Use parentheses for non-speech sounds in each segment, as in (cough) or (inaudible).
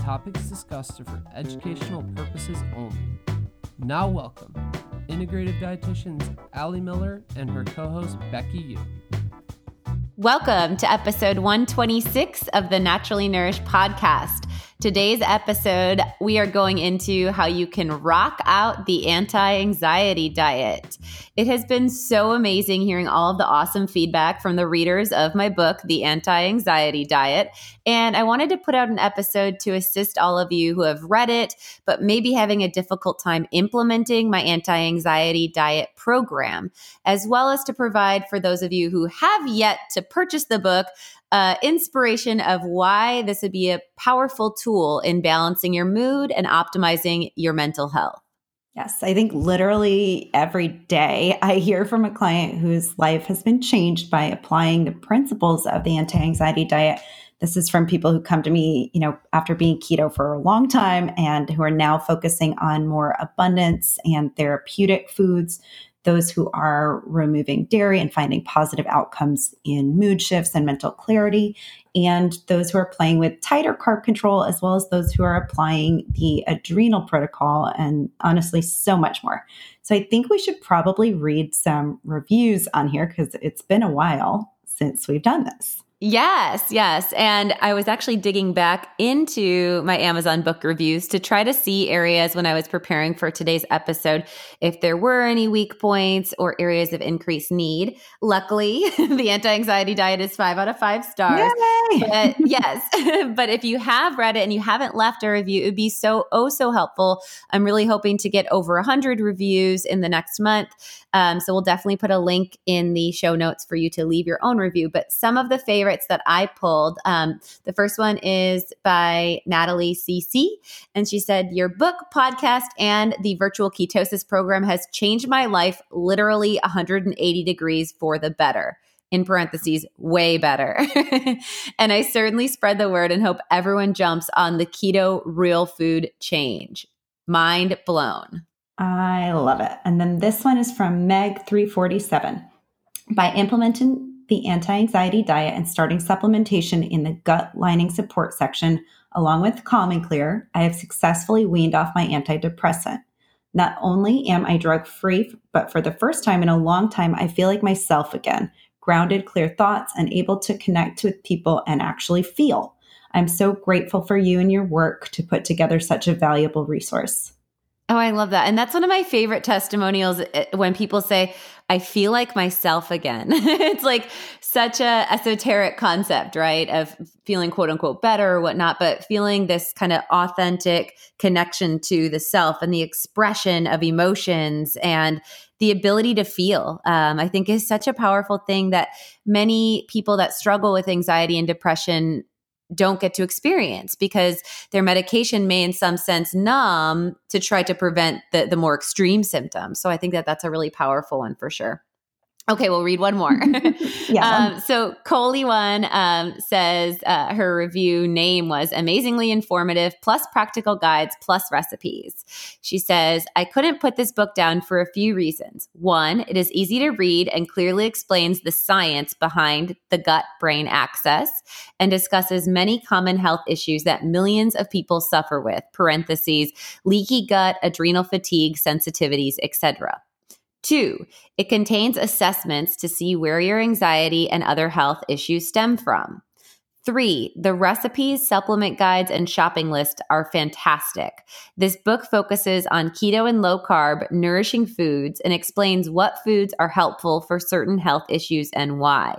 topics discussed are for educational purposes only. Now, welcome integrative dietitians Ali Miller and her co host Becky Yu. Welcome to episode 126 of the Naturally Nourished podcast. Today's episode, we are going into how you can rock out the anti anxiety diet. It has been so amazing hearing all of the awesome feedback from the readers of my book, The Anti Anxiety Diet. And I wanted to put out an episode to assist all of you who have read it, but maybe having a difficult time implementing my anti anxiety diet program, as well as to provide for those of you who have yet to purchase the book uh, inspiration of why this would be a powerful tool in balancing your mood and optimizing your mental health. Yes, I think literally every day I hear from a client whose life has been changed by applying the principles of the anti anxiety diet. This is from people who come to me, you know, after being keto for a long time and who are now focusing on more abundance and therapeutic foods those who are removing dairy and finding positive outcomes in mood shifts and mental clarity, and those who are playing with tighter carb control, as well as those who are applying the adrenal protocol, and honestly, so much more. So I think we should probably read some reviews on here because it's been a while since we've done this. Yes, yes. And I was actually digging back into my Amazon book reviews to try to see areas when I was preparing for today's episode if there were any weak points or areas of increased need. Luckily, (laughs) the anti anxiety diet is five out of five stars. But (laughs) yes, (laughs) but if you have read it and you haven't left a review, it would be so, oh, so helpful. I'm really hoping to get over 100 reviews in the next month. Um, so we'll definitely put a link in the show notes for you to leave your own review. But some of the favorites that I pulled, um, the first one is by Natalie CC. And she said, Your book, podcast, and the virtual ketosis program has changed my life literally 180 degrees for the better in parentheses, way better. (laughs) and I certainly spread the word and hope everyone jumps on the keto real food change. Mind blown. I love it. And then this one is from Meg347. By implementing the anti anxiety diet and starting supplementation in the gut lining support section, along with Calm and Clear, I have successfully weaned off my antidepressant. Not only am I drug free, but for the first time in a long time, I feel like myself again, grounded, clear thoughts, and able to connect with people and actually feel. I'm so grateful for you and your work to put together such a valuable resource. Oh, I love that. And that's one of my favorite testimonials eh, when people say, I feel like myself again. (laughs) it's like such a esoteric concept, right? Of feeling quote unquote better or whatnot, but feeling this kind of authentic connection to the self and the expression of emotions and the ability to feel, um, I think is such a powerful thing that many people that struggle with anxiety and depression don't get to experience because their medication may in some sense numb to try to prevent the, the more extreme symptoms. So i think that that's a really powerful one for sure Okay, we'll read one more. (laughs) yeah. Um, so Coley one um, says uh, her review name was amazingly informative, plus practical guides, plus recipes. She says, I couldn't put this book down for a few reasons. One, it is easy to read and clearly explains the science behind the gut brain axis and discusses many common health issues that millions of people suffer with, parentheses, leaky gut, adrenal fatigue, sensitivities, etc. Two, it contains assessments to see where your anxiety and other health issues stem from. Three, the recipes, supplement guides, and shopping list are fantastic. This book focuses on keto and low carb, nourishing foods and explains what foods are helpful for certain health issues and why.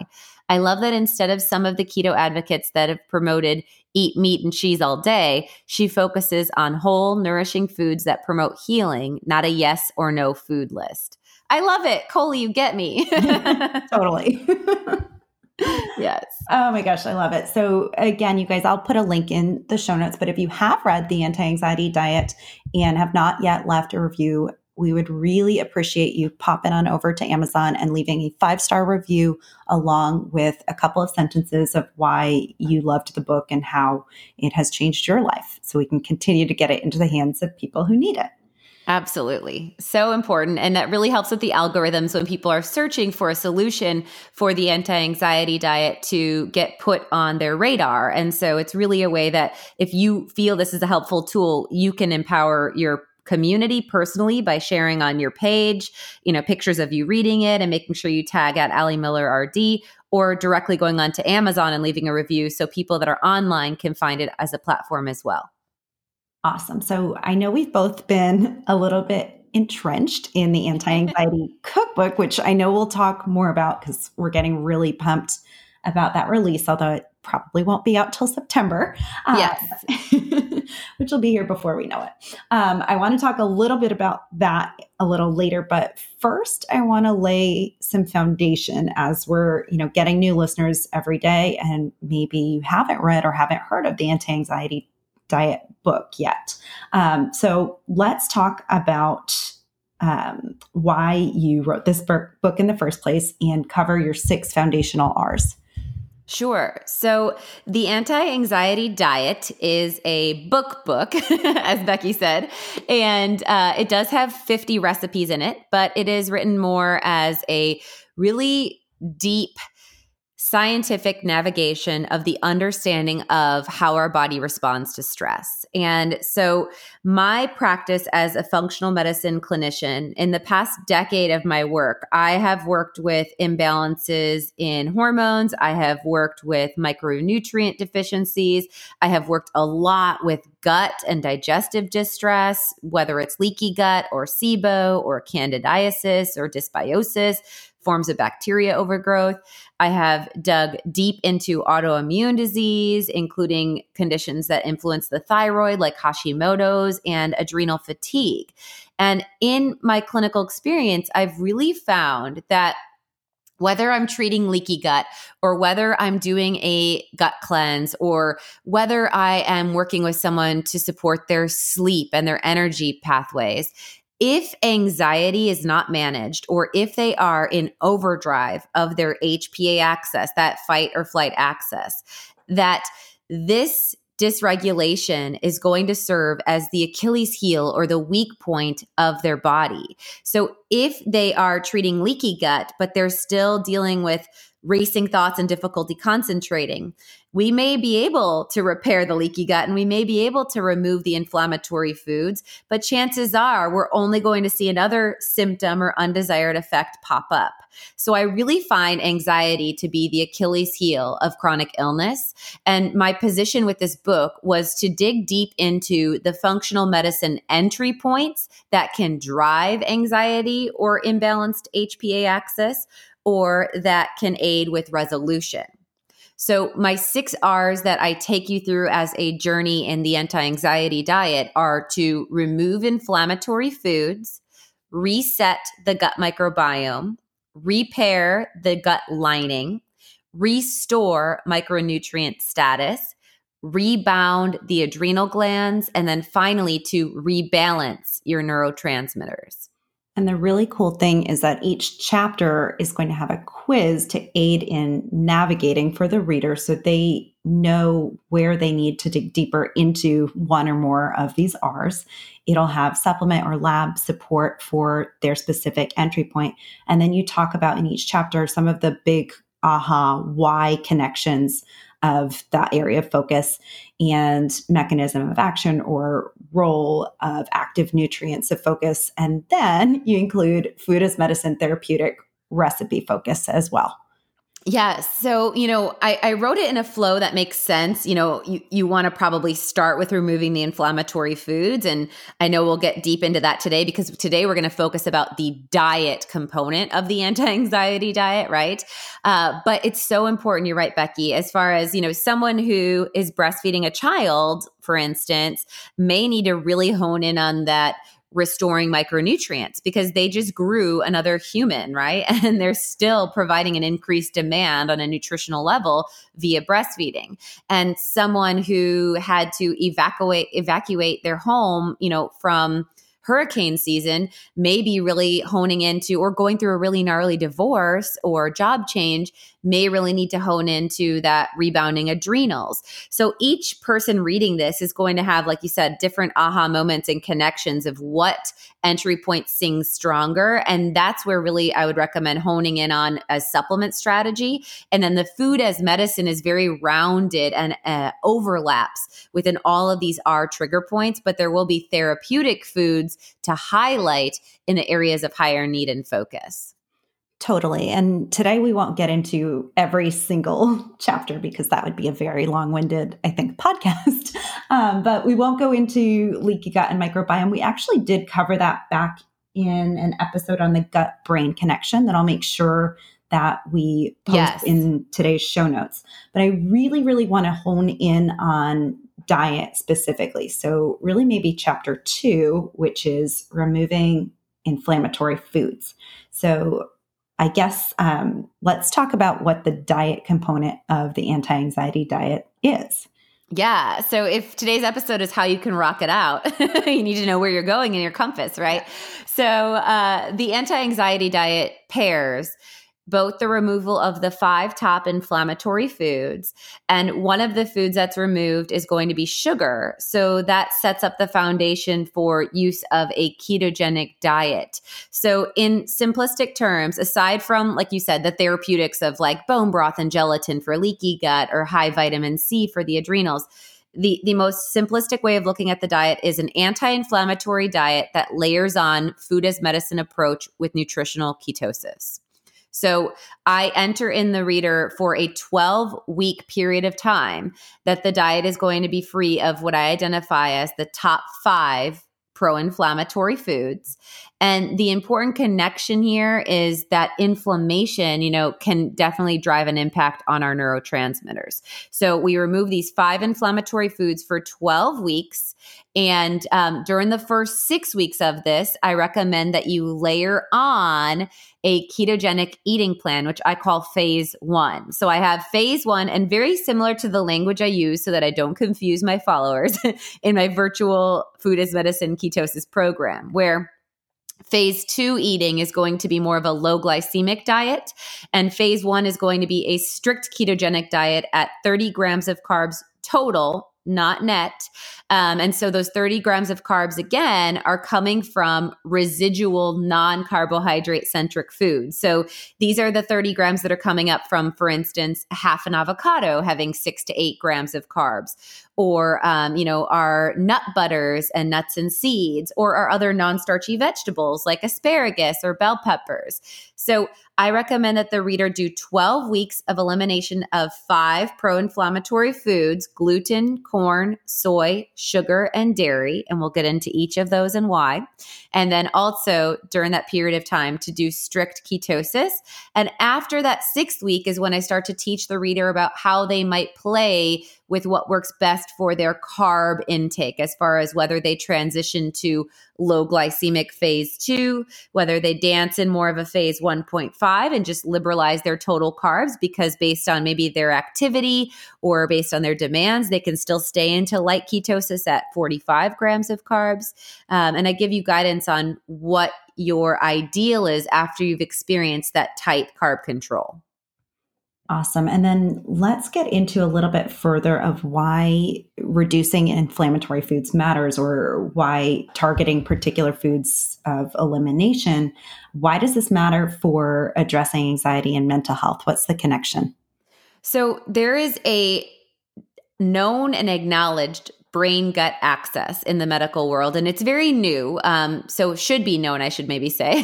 I love that instead of some of the keto advocates that have promoted eat meat and cheese all day, she focuses on whole, nourishing foods that promote healing, not a yes or no food list. I love it. Coley, you get me. (laughs) totally. (laughs) yes. Oh my gosh, I love it. So, again, you guys, I'll put a link in the show notes. But if you have read the anti anxiety diet and have not yet left a review, we would really appreciate you popping on over to Amazon and leaving a five star review along with a couple of sentences of why you loved the book and how it has changed your life so we can continue to get it into the hands of people who need it. Absolutely. So important. And that really helps with the algorithms when people are searching for a solution for the anti anxiety diet to get put on their radar. And so it's really a way that if you feel this is a helpful tool, you can empower your community personally by sharing on your page, you know, pictures of you reading it and making sure you tag at Ali Miller RD or directly going on to Amazon and leaving a review so people that are online can find it as a platform as well. Awesome. So I know we've both been a little bit entrenched in the anti anxiety (laughs) cookbook, which I know we'll talk more about because we're getting really pumped about that release, although it probably won't be out till September. Uh, yes. (laughs) which will be here before we know it. Um, I want to talk a little bit about that a little later, but first I want to lay some foundation as we're, you know, getting new listeners every day and maybe you haven't read or haven't heard of the anti-anxiety diet book yet. Um, so let's talk about um, why you wrote this book in the first place and cover your six foundational R's. Sure. So the anti anxiety diet is a book book, (laughs) as Becky said, and uh, it does have 50 recipes in it, but it is written more as a really deep scientific navigation of the understanding of how our body responds to stress. And so, my practice as a functional medicine clinician in the past decade of my work, I have worked with imbalances in hormones, I have worked with micronutrient deficiencies, I have worked a lot with gut and digestive distress, whether it's leaky gut or SIBO or candidiasis or dysbiosis forms of bacteria overgrowth. I have dug deep into autoimmune disease, including conditions that influence the thyroid, like Hashimoto's and adrenal fatigue. And in my clinical experience, I've really found that whether I'm treating leaky gut or whether I'm doing a gut cleanse or whether I am working with someone to support their sleep and their energy pathways, if anxiety is not managed or if they are in overdrive of their HPA axis, that fight or flight axis, that this dysregulation is going to serve as the Achilles heel or the weak point of their body. So if they are treating leaky gut, but they're still dealing with racing thoughts and difficulty concentrating, we may be able to repair the leaky gut and we may be able to remove the inflammatory foods, but chances are we're only going to see another symptom or undesired effect pop up. So I really find anxiety to be the Achilles heel of chronic illness. And my position with this book was to dig deep into the functional medicine entry points that can drive anxiety or imbalanced HPA axis or that can aid with resolution. So, my six R's that I take you through as a journey in the anti anxiety diet are to remove inflammatory foods, reset the gut microbiome, repair the gut lining, restore micronutrient status, rebound the adrenal glands, and then finally to rebalance your neurotransmitters. And the really cool thing is that each chapter is going to have a quiz to aid in navigating for the reader so they know where they need to dig deeper into one or more of these R's. It'll have supplement or lab support for their specific entry point. And then you talk about in each chapter some of the big aha why connections of that area of focus and mechanism of action or role of active nutrients of focus. And then you include food as medicine therapeutic recipe focus as well. Yes. So, you know, I, I, wrote it in a flow that makes sense. You know, you, you want to probably start with removing the inflammatory foods. And I know we'll get deep into that today because today we're going to focus about the diet component of the (laughs) anti anxiety diet, right? Uh, but it's so important. You're right, Becky, as far as, you know, someone who is breastfeeding a child, for instance, may need to really hone in on that restoring micronutrients because they just grew another human, right? (laughs) And they're still providing an increased demand on a nutritional level via breastfeeding. And someone who had to evacuate evacuate their home, you know, from hurricane season may be really honing into or going through a really gnarly divorce or job change may really need to hone into that rebounding adrenals. So each person reading this is going to have, like you said, different aha moments and connections of what entry point sings stronger. And that's where really I would recommend honing in on a supplement strategy. And then the food as medicine is very rounded and uh, overlaps within all of these R trigger points, but there will be therapeutic foods to highlight in the areas of higher need and focus. Totally. And today we won't get into every single (laughs) chapter because that would be a very long winded, I think, (laughs) podcast. Um, but we won't go into leaky gut and microbiome. We actually did cover that back in an episode on the gut brain connection that I'll make sure that we post yes. in today's show notes. But I really, really want to hone in on diet specifically. So, really, maybe chapter two, which is removing inflammatory foods. So, I guess um, let's talk about what the diet component of the anti anxiety diet is. Yeah. So if today's episode is how you can rock it out, (laughs) you need to know where you're going in your compass, right? So uh, the anti anxiety diet pairs both the removal of the five top inflammatory foods. And one of the foods that's removed is going to be sugar. So that sets up the foundation for use of a ketogenic diet. So, in simplistic terms, aside from, like you said, the therapeutics of like bone broth and gelatin for leaky gut or high vitamin C for the adrenals, the, the most simplistic way of looking at the diet is an anti-inflammatory diet that layers on food as medicine approach with nutritional ketosis. So I enter in the reader for a 12 week period of time that the diet is going to be free of what I identify as the top five pro inflammatory foods. And the important connection here is that inflammation, you know, can definitely drive an impact on our neurotransmitters. So we remove these five inflammatory foods for 12 weeks. And um, during the first six weeks of this, I recommend that you layer on a ketogenic eating plan, which I call phase one. So I have phase one, and very similar to the language I use so that I don't confuse my followers (laughs) in my virtual food as medicine ketosis program, where Phase two eating is going to be more of a low glycemic diet. And phase one is going to be a strict ketogenic diet at 30 grams of carbs total not net. Um, and so those 30 grams of carbs, again, are coming from residual non carbohydrate centric foods. So these are the 30 grams that are coming up from, for instance, half an avocado having six to eight grams of carbs, or, um, you know, our nut butters and nuts and seeds, or our other non starchy vegetables like asparagus or bell peppers. So I recommend that the reader do 12 weeks of elimination of five pro inflammatory foods gluten, corn, soy, sugar, and dairy. And we'll get into each of those and why. And then also during that period of time to do strict ketosis. And after that sixth week is when I start to teach the reader about how they might play with what works best for their carb intake, as far as whether they transition to low glycemic phase two, whether they dance in more of a phase 1.5 and just liberalize their total carbs because based on maybe their activity or based on their demands, they can still stay into light ketosis at 45 grams of carbs. Um, and I give you guidance on what your ideal is after you've experienced that tight carb control. Awesome. And then let's get into a little bit further of why reducing inflammatory foods matters or why targeting particular foods of elimination. Why does this matter for addressing anxiety and mental health? What's the connection? So there is a known and acknowledged brain gut axis in the medical world and it's very new um, so should be known i should maybe say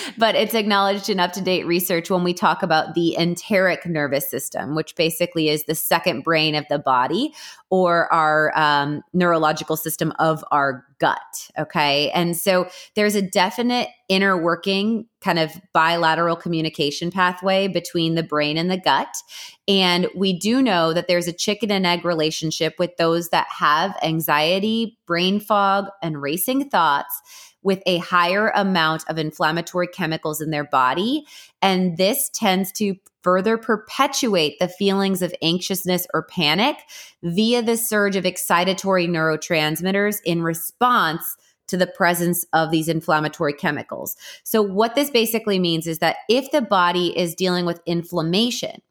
(laughs) but it's acknowledged in up-to-date research when we talk about the enteric nervous system which basically is the second brain of the body or our um, neurological system of our gut. Okay. And so there's a definite inner working kind of bilateral communication pathway between the brain and the gut. And we do know that there's a chicken and egg relationship with those that have anxiety, brain fog, and racing thoughts with a higher amount of inflammatory chemicals in their body. And this tends to further perpetuate the feelings of anxiousness or panic via the surge of excitatory neurotransmitters in response to the presence of these inflammatory chemicals. So, what this basically means is that if the body is dealing with inflammation,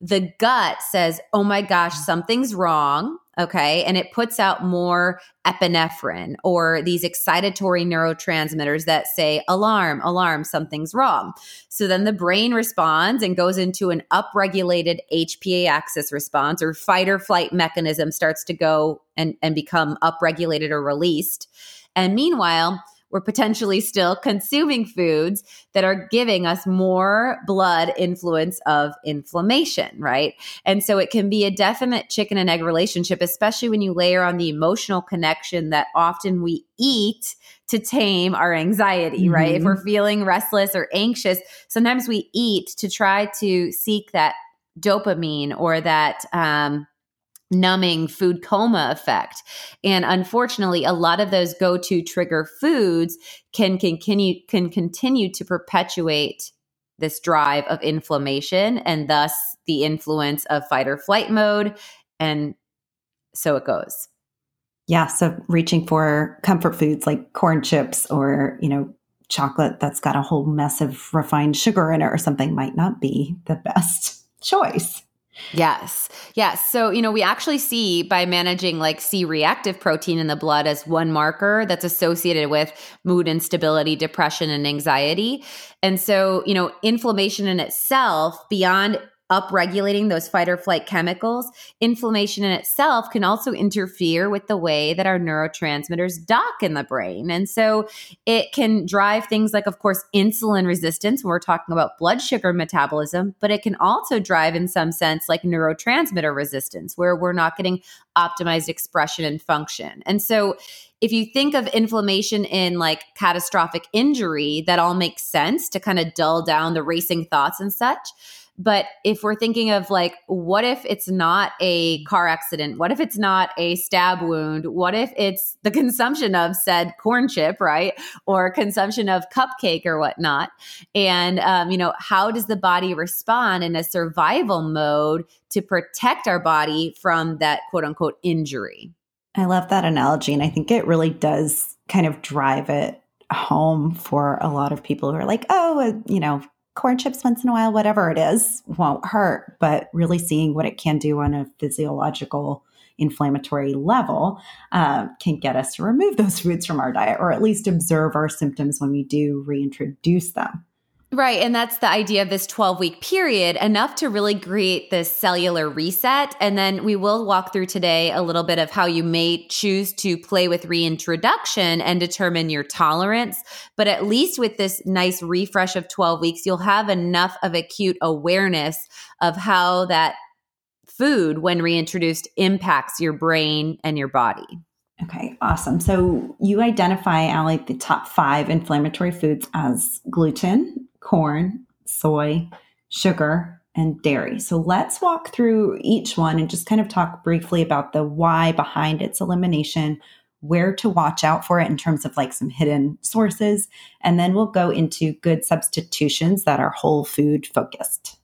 the gut says, oh my gosh, something's wrong. Okay. And it puts out more epinephrine or these excitatory neurotransmitters that say, alarm, alarm, something's wrong. So then the brain responds and goes into an upregulated HPA axis response or fight or flight mechanism starts to go and, and become upregulated or released. And meanwhile, we're potentially still consuming foods that are giving us more blood influence of inflammation, right? And so it can be a definite chicken and egg relationship, especially when you layer on the emotional connection that often we eat to tame our anxiety, mm-hmm. right? If we're feeling restless or anxious, sometimes we eat to try to seek that dopamine or that um, numbing food coma effect. And unfortunately, a lot of those go-to trigger foods can continue can continue to perpetuate this drive of inflammation and thus the influence of fight or flight mode and so it goes. Yeah, so reaching for comfort foods like corn chips or, you know, chocolate that's got a whole mess of refined sugar in it or something might not be the best (laughs) choice. Yes. Yes. So, you know, we actually see by managing like C reactive protein in the blood as one marker that's associated with mood instability, depression, and anxiety. And so, you know, inflammation in itself, beyond upregulating those fight or flight chemicals, inflammation in itself can also interfere with the way that our neurotransmitters dock in the brain. And so it can drive things like, of course, insulin resistance when we're talking about blood sugar metabolism, but it can also drive, in some sense, like neurotransmitter resistance, where we're not getting optimized expression and function. And so if you think of inflammation in like catastrophic injury, that all makes sense to kind of dull down the racing thoughts and such. But if we're thinking of like, what if it's not a car accident? What if it's not a stab wound? What if it's the (laughs) consumption of said corn chip, right? Or consumption of cupcake or whatnot? And, um, you know, how does the body respond in a survival mode to protect our body from that quote unquote injury? I love that analogy. And I think it really does kind of drive it home for a lot of people who are like, oh, uh, you know, corn chips once in a while, whatever it is, won't hurt. But really seeing what it can do on a physiological inflammatory level uh, can get us to remove those foods from our diet or at least observe our symptoms when we do reintroduce them. Right. And that's the idea of this 12 week period, enough to really create this cellular reset. And then we will walk through today a little bit of how you may choose to play with reintroduction and determine your tolerance. But at least with this nice refresh of 12 weeks, you'll have enough of acute awareness of how that food, when reintroduced, impacts your brain and your body. Okay, awesome. So you identify, Ali, the top five inflammatory foods as gluten, corn, soy, sugar, and dairy. So let's walk through each one and just kind of talk briefly about the why behind its elimination, where to watch out for it in terms of like some hidden sources, and then we'll go into good substitutions that are whole food focused.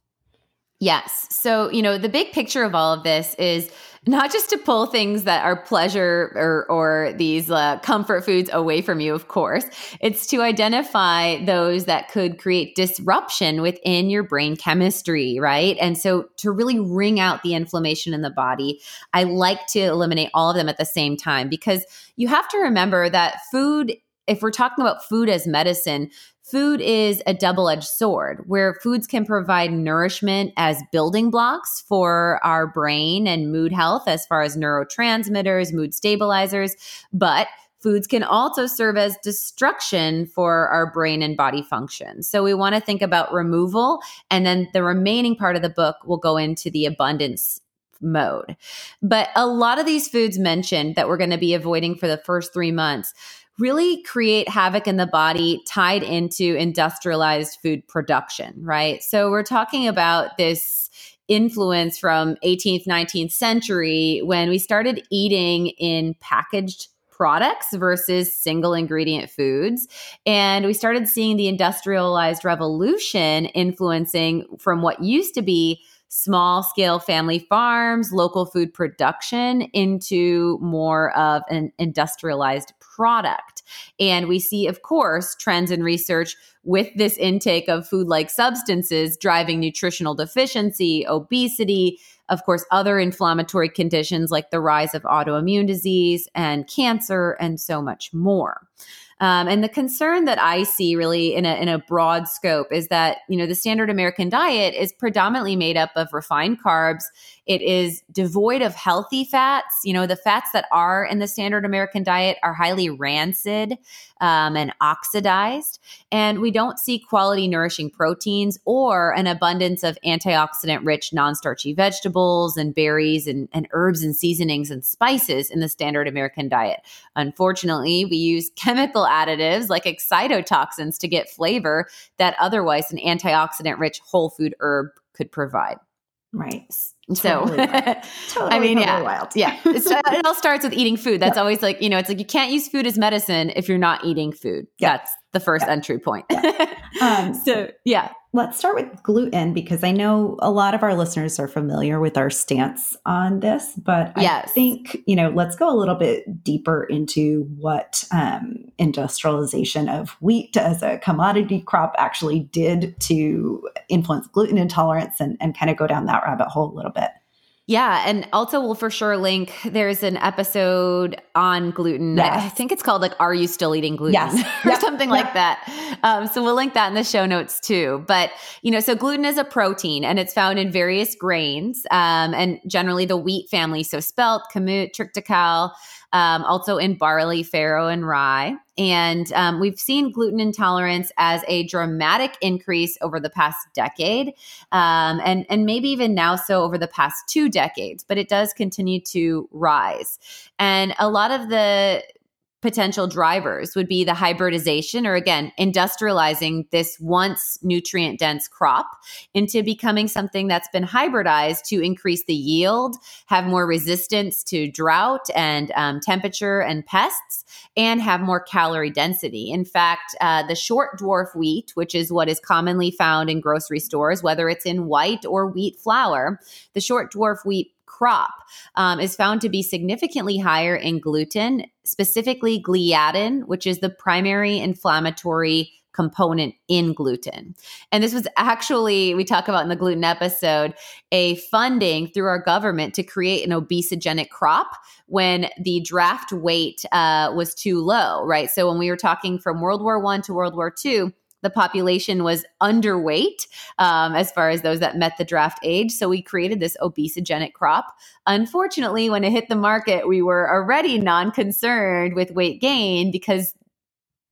Yes. So, you know, the big picture of all of this is not just to pull things that are pleasure or, or these uh, comfort foods away from you, of course. It's to identify those that could create disruption within your brain chemistry, right? And so to really wring out the inflammation in the body, I like to eliminate all of them at the same time because you have to remember that food if we're talking about food as medicine, food is a double edged sword where foods can provide nourishment as building blocks for our brain and mood health, as far as neurotransmitters, mood stabilizers. But foods can also serve as destruction for our brain and body function. So we want to think about removal. And then the remaining part of the book will go into the abundance mode. But a lot of these foods mentioned that we're going to be avoiding for the first three months really create havoc in the body tied into industrialized food production, right? So we're talking about this influence from 18th 19th century when we started eating in packaged products versus single ingredient foods. And we started seeing the industrialized revolution influencing from what used to be small scale family farms, local food production into more of an industrialized product. And we see, of course, trends in research with this intake of food like substances driving nutritional deficiency, obesity, of course, other inflammatory conditions like the rise of autoimmune disease and cancer, and so much more. Um, and the concern that I see really in a, in a broad scope is that, you know, the standard American diet is predominantly made up of refined carbs. It is devoid of healthy fats. You know, the fats that are in the standard American diet are highly rancid um, and oxidized. And we don't see quality nourishing proteins or an abundance of antioxidant rich non starchy vegetables and berries and, and herbs and seasonings and spices in the standard American diet. Unfortunately, we use (laughs) chemical additives like excitotoxins to get flavor that otherwise an antioxidant rich whole food herb could provide. Right. So, Totally (laughs) I mean, totally yeah, wild. yeah. Uh, (laughs) it all starts with eating food. That's always like, you know, it's like you can't use food as medicine if you're not eating food. Yeah. That's the first Yeah. entry point. (laughs) Um, so, yeah. Let's start with gluten because I know a lot of our listeners are familiar with our stance on this, but Yes. I think, you know, let's go a little bit deeper into what um, industrialization of wheat as a commodity crop actually did to influence gluten intolerance and, and kind of go down that rabbit hole a little bit. Yeah. And also, we'll for sure link, there's an episode on gluten. I- I think it's called like, Are You Still Eating Gluten? Yes. (laughs) or Yep. something Yep. like that. Um, so we'll link that in the show notes too. But, you know, so gluten is a protein and it's found in various grains um, and generally the wheat family. So spelt, kamut, triticale, um, also in barley, farro, and rye. And um, we've seen gluten intolerance as a dramatic increase over the past decade, um, and and maybe even now so over the past two decades. But it does continue to rise, and a lot of the potential drivers would be the hybridization or again industrializing this once nutrient dense crop into becoming something that's been hybridized to increase the yield have more resistance to drought and um, temperature and pests and have more calorie density. In fact uh, the short dwarf wheat which is what is commonly found in grocery stores whether it's in white or wheat flour the short dwarf wheat crop um, is found to be significantly higher in gluten, specifically gliadin, which is the primary inflammatory component in gluten. And this was actually, we talk about in the gluten episode, a funding through our government to create an obesogenic crop when the draft weight uh, was too low, right? So when we were talking from World War One to World War Two, the population was underweight um, as far as those that met the draft age. So we created this obesogenic crop. Unfortunately, when it hit the market, we were already non concerned with weight gain because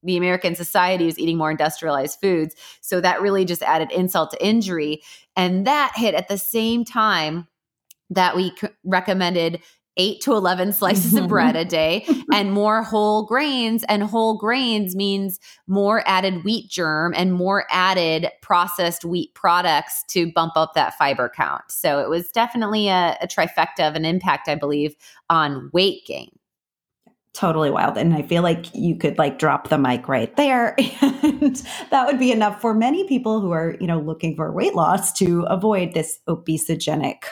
the American society was eating more industrialized foods. So that really just added insult to injury. And that hit at the same time that we recommended eight to 11 (laughs) slices of bread a day (laughs) and more whole grains. And whole grains means more added wheat germ and more added processed wheat products to bump up that fiber count. So it was definitely a, a trifecta of an impact, I believe, on weight gain. totally wild and i feel like you could like drop the mic right there (laughs) and that would be enough for many people who are you know looking for weight loss to avoid this obesogenic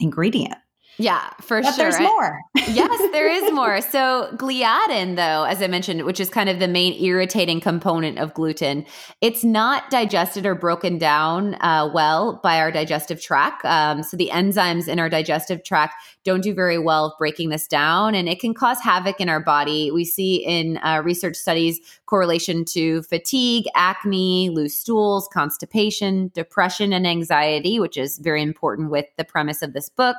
ingredient Yeah, for but sure. there's more (laughs) yes, there is (laughs) more. So, gliadin, though, as I mentioned, which is kind of the main irritating component of gluten, it's not digested or broken down uh, well by our digestive tract. Um, so, the enzymes in our digestive tract don't do very well breaking this down, and it can cause havoc in our body. We see in uh, research studies correlation to fatigue, acne, loose stools, constipation, depression, and anxiety, which is very important with the premise of this book.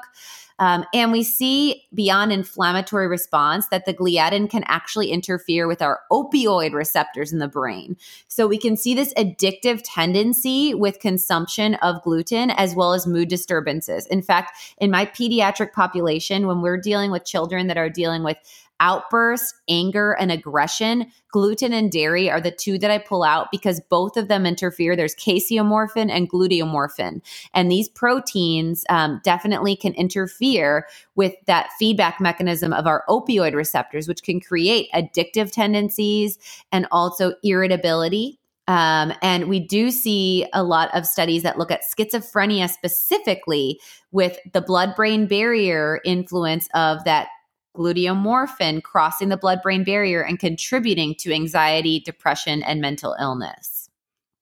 Um, and we see beyond inflammatory response that the gliadin can actually interfere with our opioid receptors in the brain. So we can see this addictive tendency with consumption of gluten as well as mood disturbances. In fact, in my pediatric population, when we're dealing with children that are dealing with outbursts, anger, and aggression, gluten and dairy are the two that I pull out because both of them interfere. There's caseomorphin and gluteomorphin. And these proteins um, definitely can interfere with that feedback mechanism of our opioid receptors, which can create addictive tendencies and also irritability. Um, and we do see a lot of studies that look at schizophrenia specifically with the blood brain barrier influence of that gluteomorphin crossing the blood brain barrier and contributing to anxiety, depression, and mental illness.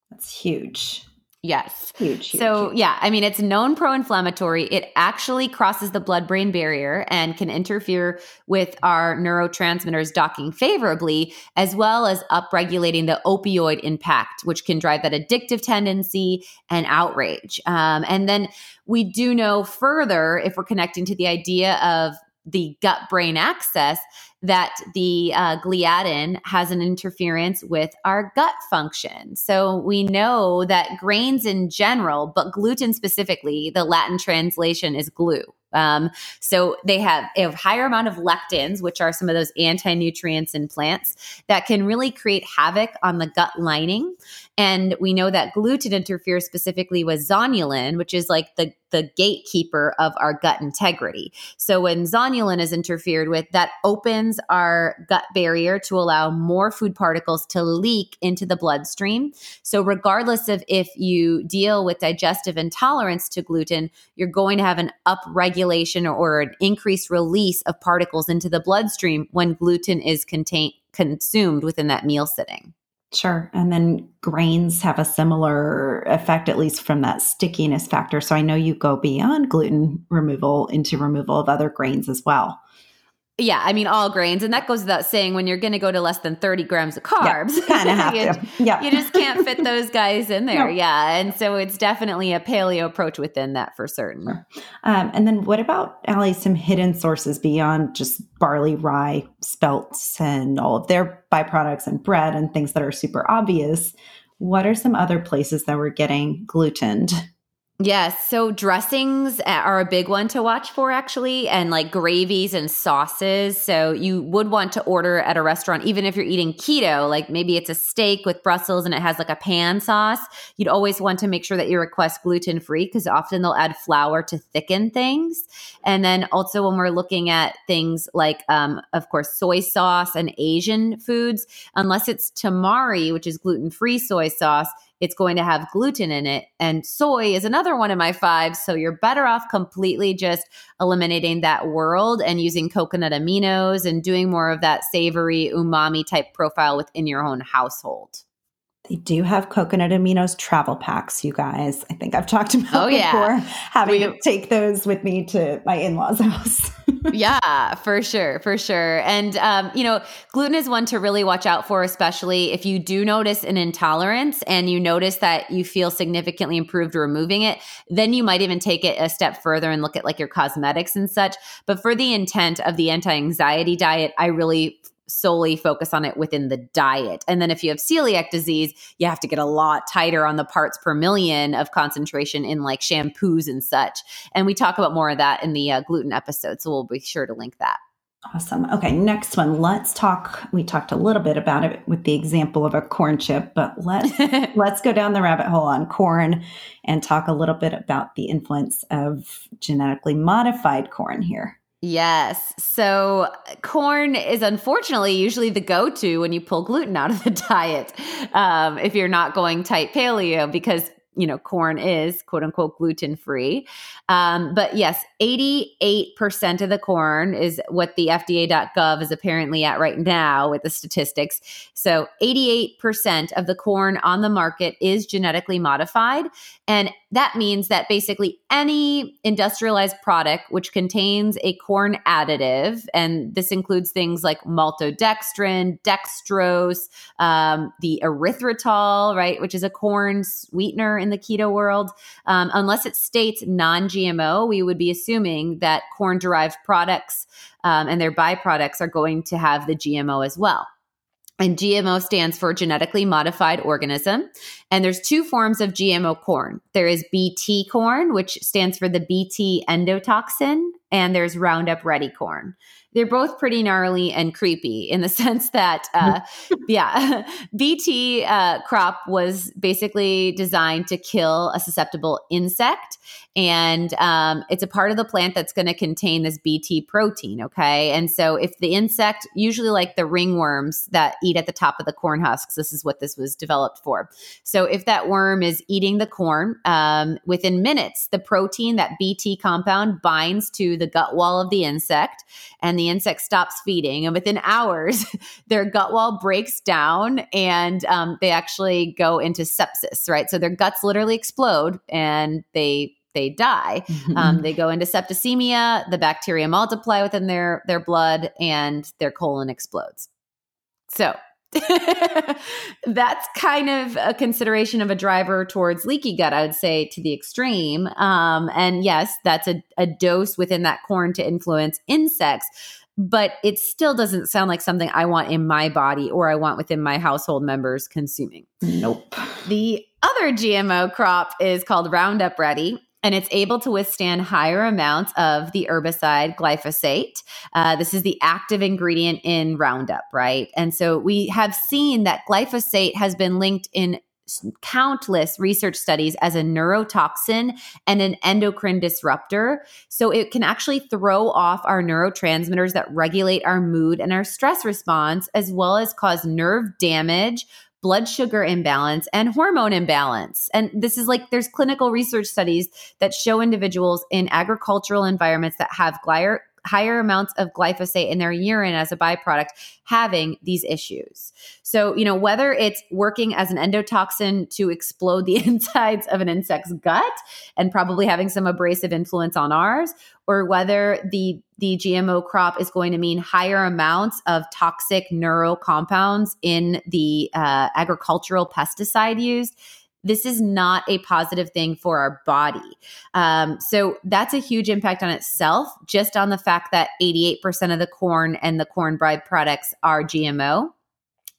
That's huge. Yes. Huge. huge so, huge. yeah, I mean, it's known pro inflammatory. It actually crosses the blood brain barrier and can interfere with our neurotransmitters docking favorably, as well as upregulating the opioid impact, which can drive that addictive tendency and outrage. Um, and then we do know further, if we're connecting to the idea of the gut brain axis that the uh, gliadin has an interference with our gut function. So we know that grains in general, but gluten specifically, the Latin translation is glue. Um, so they have a higher amount of lectins, which are some of those anti nutrients in plants that can really create havoc on the gut lining. And we know that gluten interferes specifically with zonulin, which is like the, the gatekeeper of our gut integrity. So when zonulin is interfered with, that opens our gut barrier to allow more food particles to leak into the bloodstream. So regardless of if you deal with digestive intolerance to gluten, you're going to have an upregulation or an increased release of particles into the bloodstream when gluten is contained consumed within that meal sitting. Sure. And then grains have a similar effect, at least from that stickiness factor. So I know you go beyond gluten removal into removal of other grains as well. Yeah, I mean all grains, and that goes without saying. When you're going to go to less than 30 grams of carbs, yeah, kind of have (laughs) you, to. Yeah, you just can't fit those guys in there. No. Yeah, and so it's definitely a paleo approach within that for certain. Um, and then what about Ali? Some hidden sources beyond just barley, rye, spelts, and all of their byproducts, and bread and things that are super obvious. What are some other places that we're getting glutened? Yes. So dressings are a big one to watch for, actually, and like gravies and sauces. So you would want to order at a restaurant, even if you're eating keto, like maybe it's a steak with Brussels and it has like a pan sauce. You'd always want to make sure that you request gluten free because often they'll add flour to thicken things. And then also when we're looking at things like, um, of course, soy sauce and Asian foods, unless it's tamari, which is gluten free soy sauce, it's going to have gluten in it. And soy is another one of my fives. So you're better off completely just eliminating that world and using coconut aminos and doing more of that savory umami type profile within your own household. They do have coconut aminos travel packs, you guys. I think I've talked (laughs) about oh, yeah. before having we, to take those with me to my in-laws' (laughs) house. yeah, for sure, for sure. And um, you know, gluten is one to really watch out for, especially if you do notice an intolerance and you notice that you feel significantly improved removing it, then you might even take it a step further and look at like your cosmetics and such. But for the intent of the anti-anxiety diet, I really solely focus on it within the diet. And then if you have celiac disease, you have to get a lot tighter on the parts per million of concentration in like shampoos and such. And we talk about more of that in the uh, gluten episode. So we'll be sure to link that. Awesome. Okay, next one. Let's talk. We talked a little bit about it with the example of a corn chip, but let's (laughs) let's go down the rabbit hole on corn and talk a little bit about the influence of genetically modified corn here. Yes. So corn is unfortunately usually the go to when you pull gluten out of the (laughs) diet. Um, if you're not going tight paleo, because you know, corn is quote unquote gluten free. Um, but yes, 88% of the corn is what the FDA.gov is apparently at right now with the statistics. So 88% of the corn on the market is genetically modified. And that means that basically any industrialized product which contains a corn additive, and this includes things like maltodextrin, dextrose, um, the erythritol, right, which is a corn sweetener in the keto world. Um, unless it states non GMO, we would be assuming that corn derived products um, and their byproducts are going to have the GMO as well. And GMO stands for genetically modified organism. And there's two forms of GMO corn. There is BT corn, which stands for the BT endotoxin, and there's Roundup Ready corn they're both pretty gnarly and creepy in the (laughs) sense that, uh, yeah, (laughs) BT uh, crop was basically designed to kill a susceptible insect. And um, it's a part of the plant that's going to contain this BT protein. Okay. And so if the insect, usually like the ringworms that eat at the top of the corn husks, this is what this was developed for. So if that worm is eating the corn, um, within minutes, the protein, that BT compound, binds to the gut wall of the insect and the insect stops feeding. And within hours, (laughs) their gut wall breaks down and um, they actually go into sepsis, right? So their guts literally explode and they they die. Mm-hmm. Um, they go into septicemia. The bacteria multiply within their their blood, and their colon explodes. So (laughs) that's kind of a consideration of a driver towards leaky gut, I would say, to the extreme. Um, and yes, that's a, a dose within that corn to influence insects but it still doesn't sound like something I want in my body or I want within my household members consuming. Nope. The other GMO crop is called Roundup Ready. And it's able to withstand higher amounts of the herbicide glyphosate. Uh, this is the active ingredient in Roundup, right? And so we have seen that glyphosate has been linked in countless research studies as a neurotoxin and an endocrine disruptor. So it can actually throw off our neurotransmitters that regulate our mood and our stress response, as well as cause nerve damage. Blood sugar imbalance and hormone imbalance. And this is like there's clinical research studies that show individuals in agricultural environments that have gly- higher amounts of glyphosate in their urine as a byproduct having these issues. So, you know, whether it's working as an endotoxin to explode the (laughs) insides of an insect's gut and probably having some abrasive influence on ours, or whether the the GMO crop is going to mean higher amounts of toxic neuro compounds in the uh, agricultural pesticide used this is not a positive thing for our body. Um, so that's a huge impact on itself, just on the fact that 88% of the corn and the corn bride products are GMO.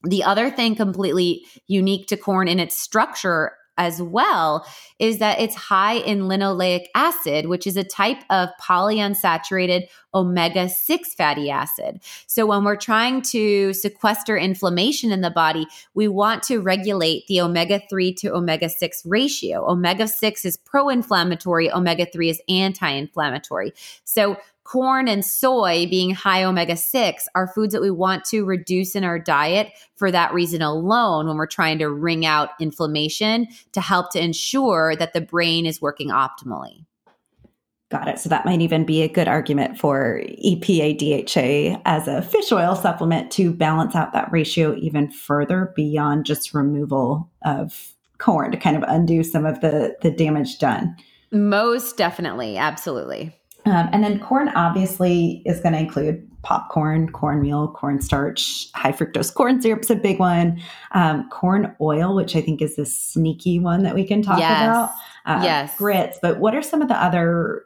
The other thing completely unique to corn in its structure as well is that it's high in linoleic acid, which is a type of polyunsaturated omega 6 fatty acid. So, when we're trying to sequester inflammation in the body, we want to regulate the omega 3 to omega 6 ratio. Omega 6 is pro inflammatory, omega 3 is anti inflammatory. So, corn and soy being high omega 6 are foods that we want to reduce in our diet for that reason alone when we're trying to wring out inflammation to help to ensure that the brain is working optimally. Got it. So that might even be a good argument for EPA DHA as a fish oil supplement to balance out that ratio even further beyond just removal of corn to kind of undo some of the the damage done. Most definitely, absolutely. Um, and then corn obviously is going to include popcorn, cornmeal, cornstarch, high fructose corn syrup is a big one. Um, corn oil, which I think is the sneaky one that we can talk yes. about. Uh, yes. Grits. But what are some of the other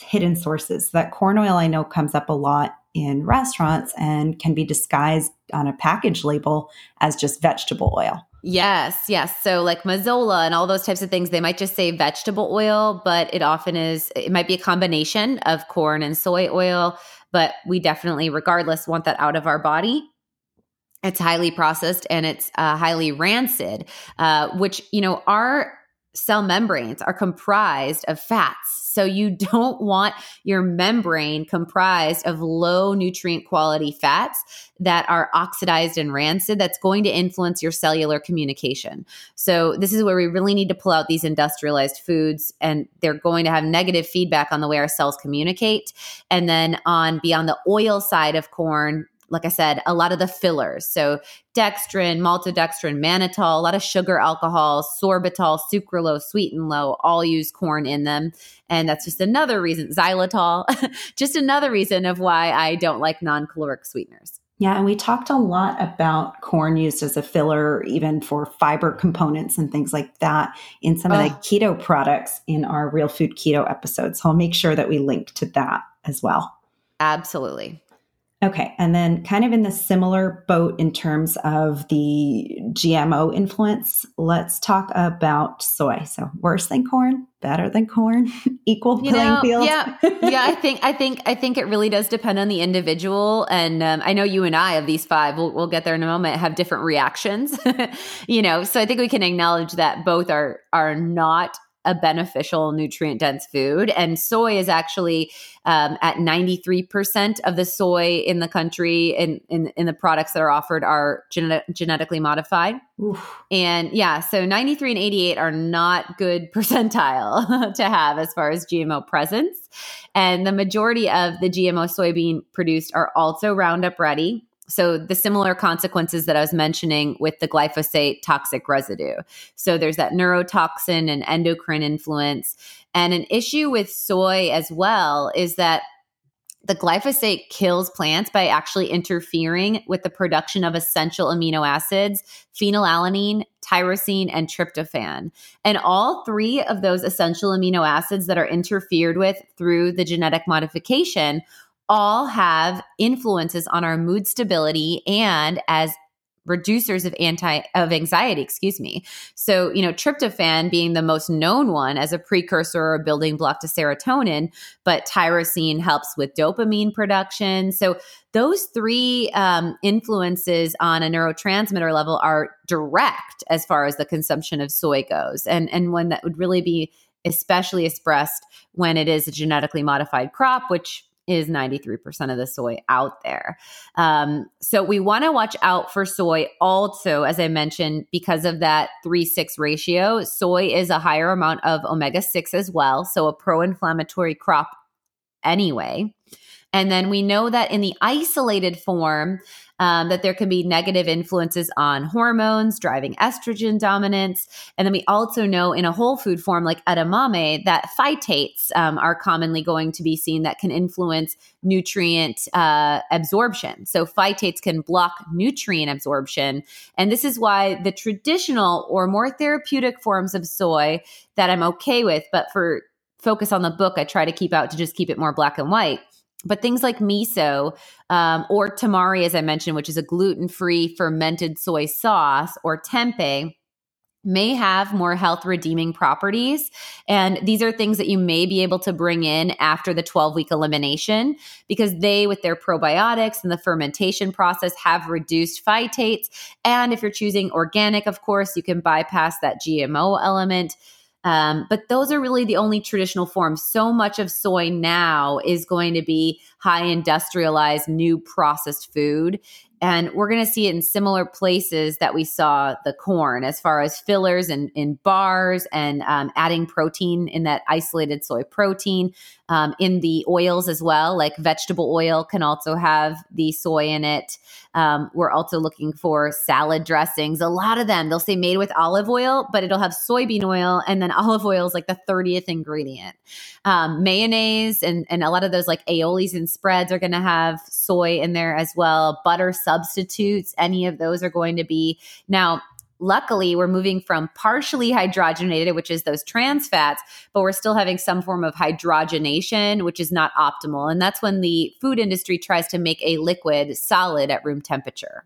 hidden sources? That corn oil I know comes up a lot in restaurants and can be disguised on a package label as just vegetable oil. Yes, yes. So like Mazola and all those types of things, they might just say vegetable oil, but it often is, it might be a combination of corn and soy oil, but we definitely, regardless, want that out of our body. It's highly processed and it's uh, highly rancid, uh, which, you know, our cell membranes are comprised of fats. So you (laughs) don't want your membrane comprised of low nutrient quality fats that are oxidized and rancid that's going to influence your cellular communication. So this is where we really need to pull out these industrialized foods and they're going to have negative feedback on the way our cells communicate. And then on beyond the oil side of corn, like I said, a lot of the fillers. So dextrin, maltodextrin, mannitol, a lot of sugar alcohols, sorbitol, sucralose, sweet and low, all use corn in them. And that's just another reason, xylitol, (laughs) just another reason of why I don't like non caloric sweeteners. Yeah, and we talked a lot about corn used as a filler, even for fiber components and things like that, in some oh. of the keto products in our Real Food Keto episode. So I'll make sure that we link to that as well. Absolutely. Okay. And then, kind of in the similar boat in terms of the GMO influence, let's talk about soy. So, worse than corn, better than corn, (laughs) equal you playing know, field. Yeah. (laughs) yeah. I think, I think, I think it really does depend on the individual. And um, I know you and I, of these five, we'll, we'll get there in a moment, have different reactions, (laughs) you know, so I think we can acknowledge that both are, are not a beneficial nutrient dense food. And soy is actually um, at 93% of the soy in the country in, in, in the products that are offered are genetically modified. Oof. And yeah, so 93 and 88 are not good (laughs) percentile (laughs) to have as far as GMO presence. And the majority of the GMO soybean produced are also Roundup ready so the similar consequences that I was mentioning with the glyphosate toxic residue. So there's that neurotoxin and endocrine influence. And an issue with soy as well is that the glyphosate kills plants by actually interfering with the production of essential amino acids, phenylalanine, tyrosine, and tryptophan. And all three of those essential amino acids that are interfered with through the genetic modification all have influences on our mood stability and as reducers of anti of anxiety excuse me. So you know tryptophan being the most known one as a precursor or building block to serotonin but tyrosine helps with dopamine production. So those three um, influences on a neurotransmitter level are direct as far as the consumption of soy goes and and one that would really be especially expressed when it is a genetically modified crop which is 93% of the soy out there. Um, so we want to watch out for soy also, as I mentioned, because of that 3 6 ratio. Soy is a higher amount of omega 6 as well. So a pro inflammatory crop anyway. And then we know that in the isolated form, um, that there can be negative influences on hormones, driving estrogen dominance. And then we also know in a whole food form like edamame that phytates um, are commonly going to be seen that can influence nutrient uh, absorption. So phytates can block nutrient absorption. And this is why the traditional or more therapeutic forms of soy that I'm okay with, but for focus on the book, I try to keep out to just keep it more black and white but things like miso um, or tamari, as I mentioned, which is a gluten free fermented soy sauce, or tempeh, may have more health redeeming properties. And these are things that you may be able to bring in after the 12 week elimination because they, with their probiotics and the fermentation process, have reduced phytates. And if you're choosing organic, of course, you can bypass that GMO element. Um, but those are really the only traditional forms. So much of soy now is going to be high industrialized, new processed food. And we're going to see it in similar places that we saw the corn, as far as fillers and in bars and um, adding protein in that isolated soy protein. Um, in the oils as well, like vegetable oil can also have the soy in it. Um, we're also looking for salad dressings. A lot of them, they'll say made with olive oil, but it'll have soybean oil, and then (laughs) olive oil is like the 30th ingredient. Um, mayonnaise and, and a lot of those like aiolis and spreads are going to have soy in there as well. Butter substitutes, any of those are going to be. Now, luckily we're moving from partially hydrogenated which is those trans fats but we're still having some form of hydrogenation which is not optimal. And that's when the food industry tries to make a liquid solid at room temperature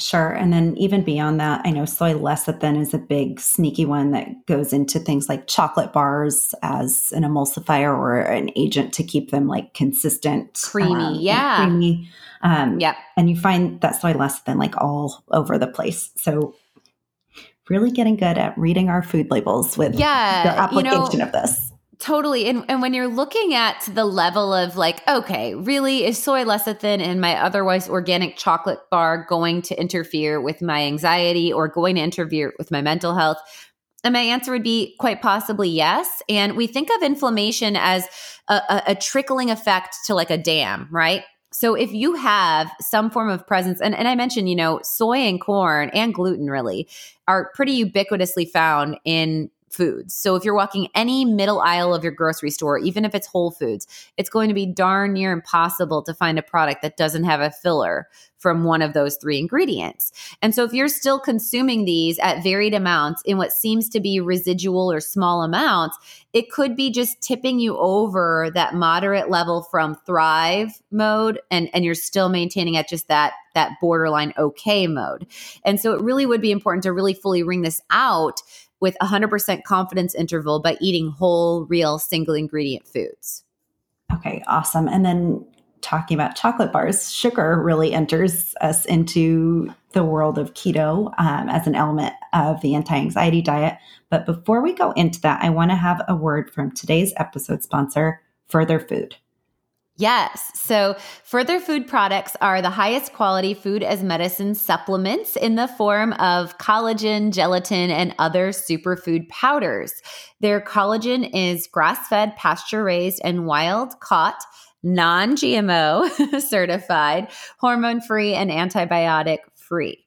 Sure. And then even beyond that, I know soy lecithin is a big sneaky one that goes into things like chocolate bars as an emulsifier or an agent to keep them like consistent. Creamy. Um, yeah. Creamy. Um, yeah. And you find that soy lecithin like all over the place. So really getting good at reading our food labels with yeah, the application you know, of this. Totally. And, and when you're looking at the level of like, okay, really, is soy lecithin in my otherwise organic chocolate bar going to interfere with my anxiety or going to interfere with my mental health? And my answer would be quite possibly yes. And we think of inflammation as a, a, a trickling effect to like a dam, right? So if you have some form of presence, and, and I mentioned, you know, soy and corn and gluten really are pretty ubiquitously found in foods. So if you're walking any middle aisle of your grocery store, even if it's Whole Foods, it's going to be darn near impossible to find a product that doesn't have a filler from one of those three ingredients. And so if you're still consuming these at varied amounts in what seems to be residual or small amounts, it could be just tipping you over that moderate level from thrive mode and and you're still maintaining at just that that borderline okay mode. And so it really would be important to really fully ring this out with 100% confidence interval by eating whole, real, single ingredient foods. Okay, awesome. And then talking about chocolate bars, sugar really enters us into the world of keto um, as an element of the anti anxiety diet. But before we go into that, I want to have a word from today's episode sponsor, Further Food. Yes. So, Further Food products are the highest quality food as medicine supplements in the form of collagen, gelatin, and other superfood powders. Their collagen is grass fed, pasture raised, and wild caught, non GMO (laughs) certified, hormone free, and antibiotic free.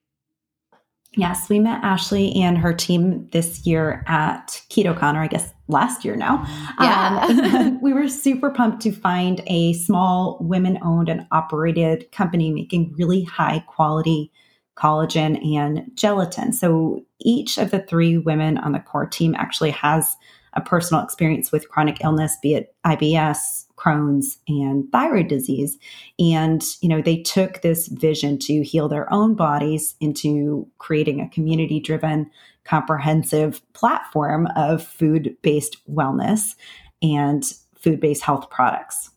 Yes, we met Ashley and her team this year at KetoCon, or I guess last year now. Yeah. Um, (laughs) we were super pumped to find a small women owned and operated company making really high quality collagen and gelatin. So each of the three women on the core team actually has a personal experience with chronic illness, be it IBS, Crohn's, and thyroid disease. And, you know, they took this vision to heal their own bodies into creating a community driven, comprehensive platform of food based wellness and food based health products.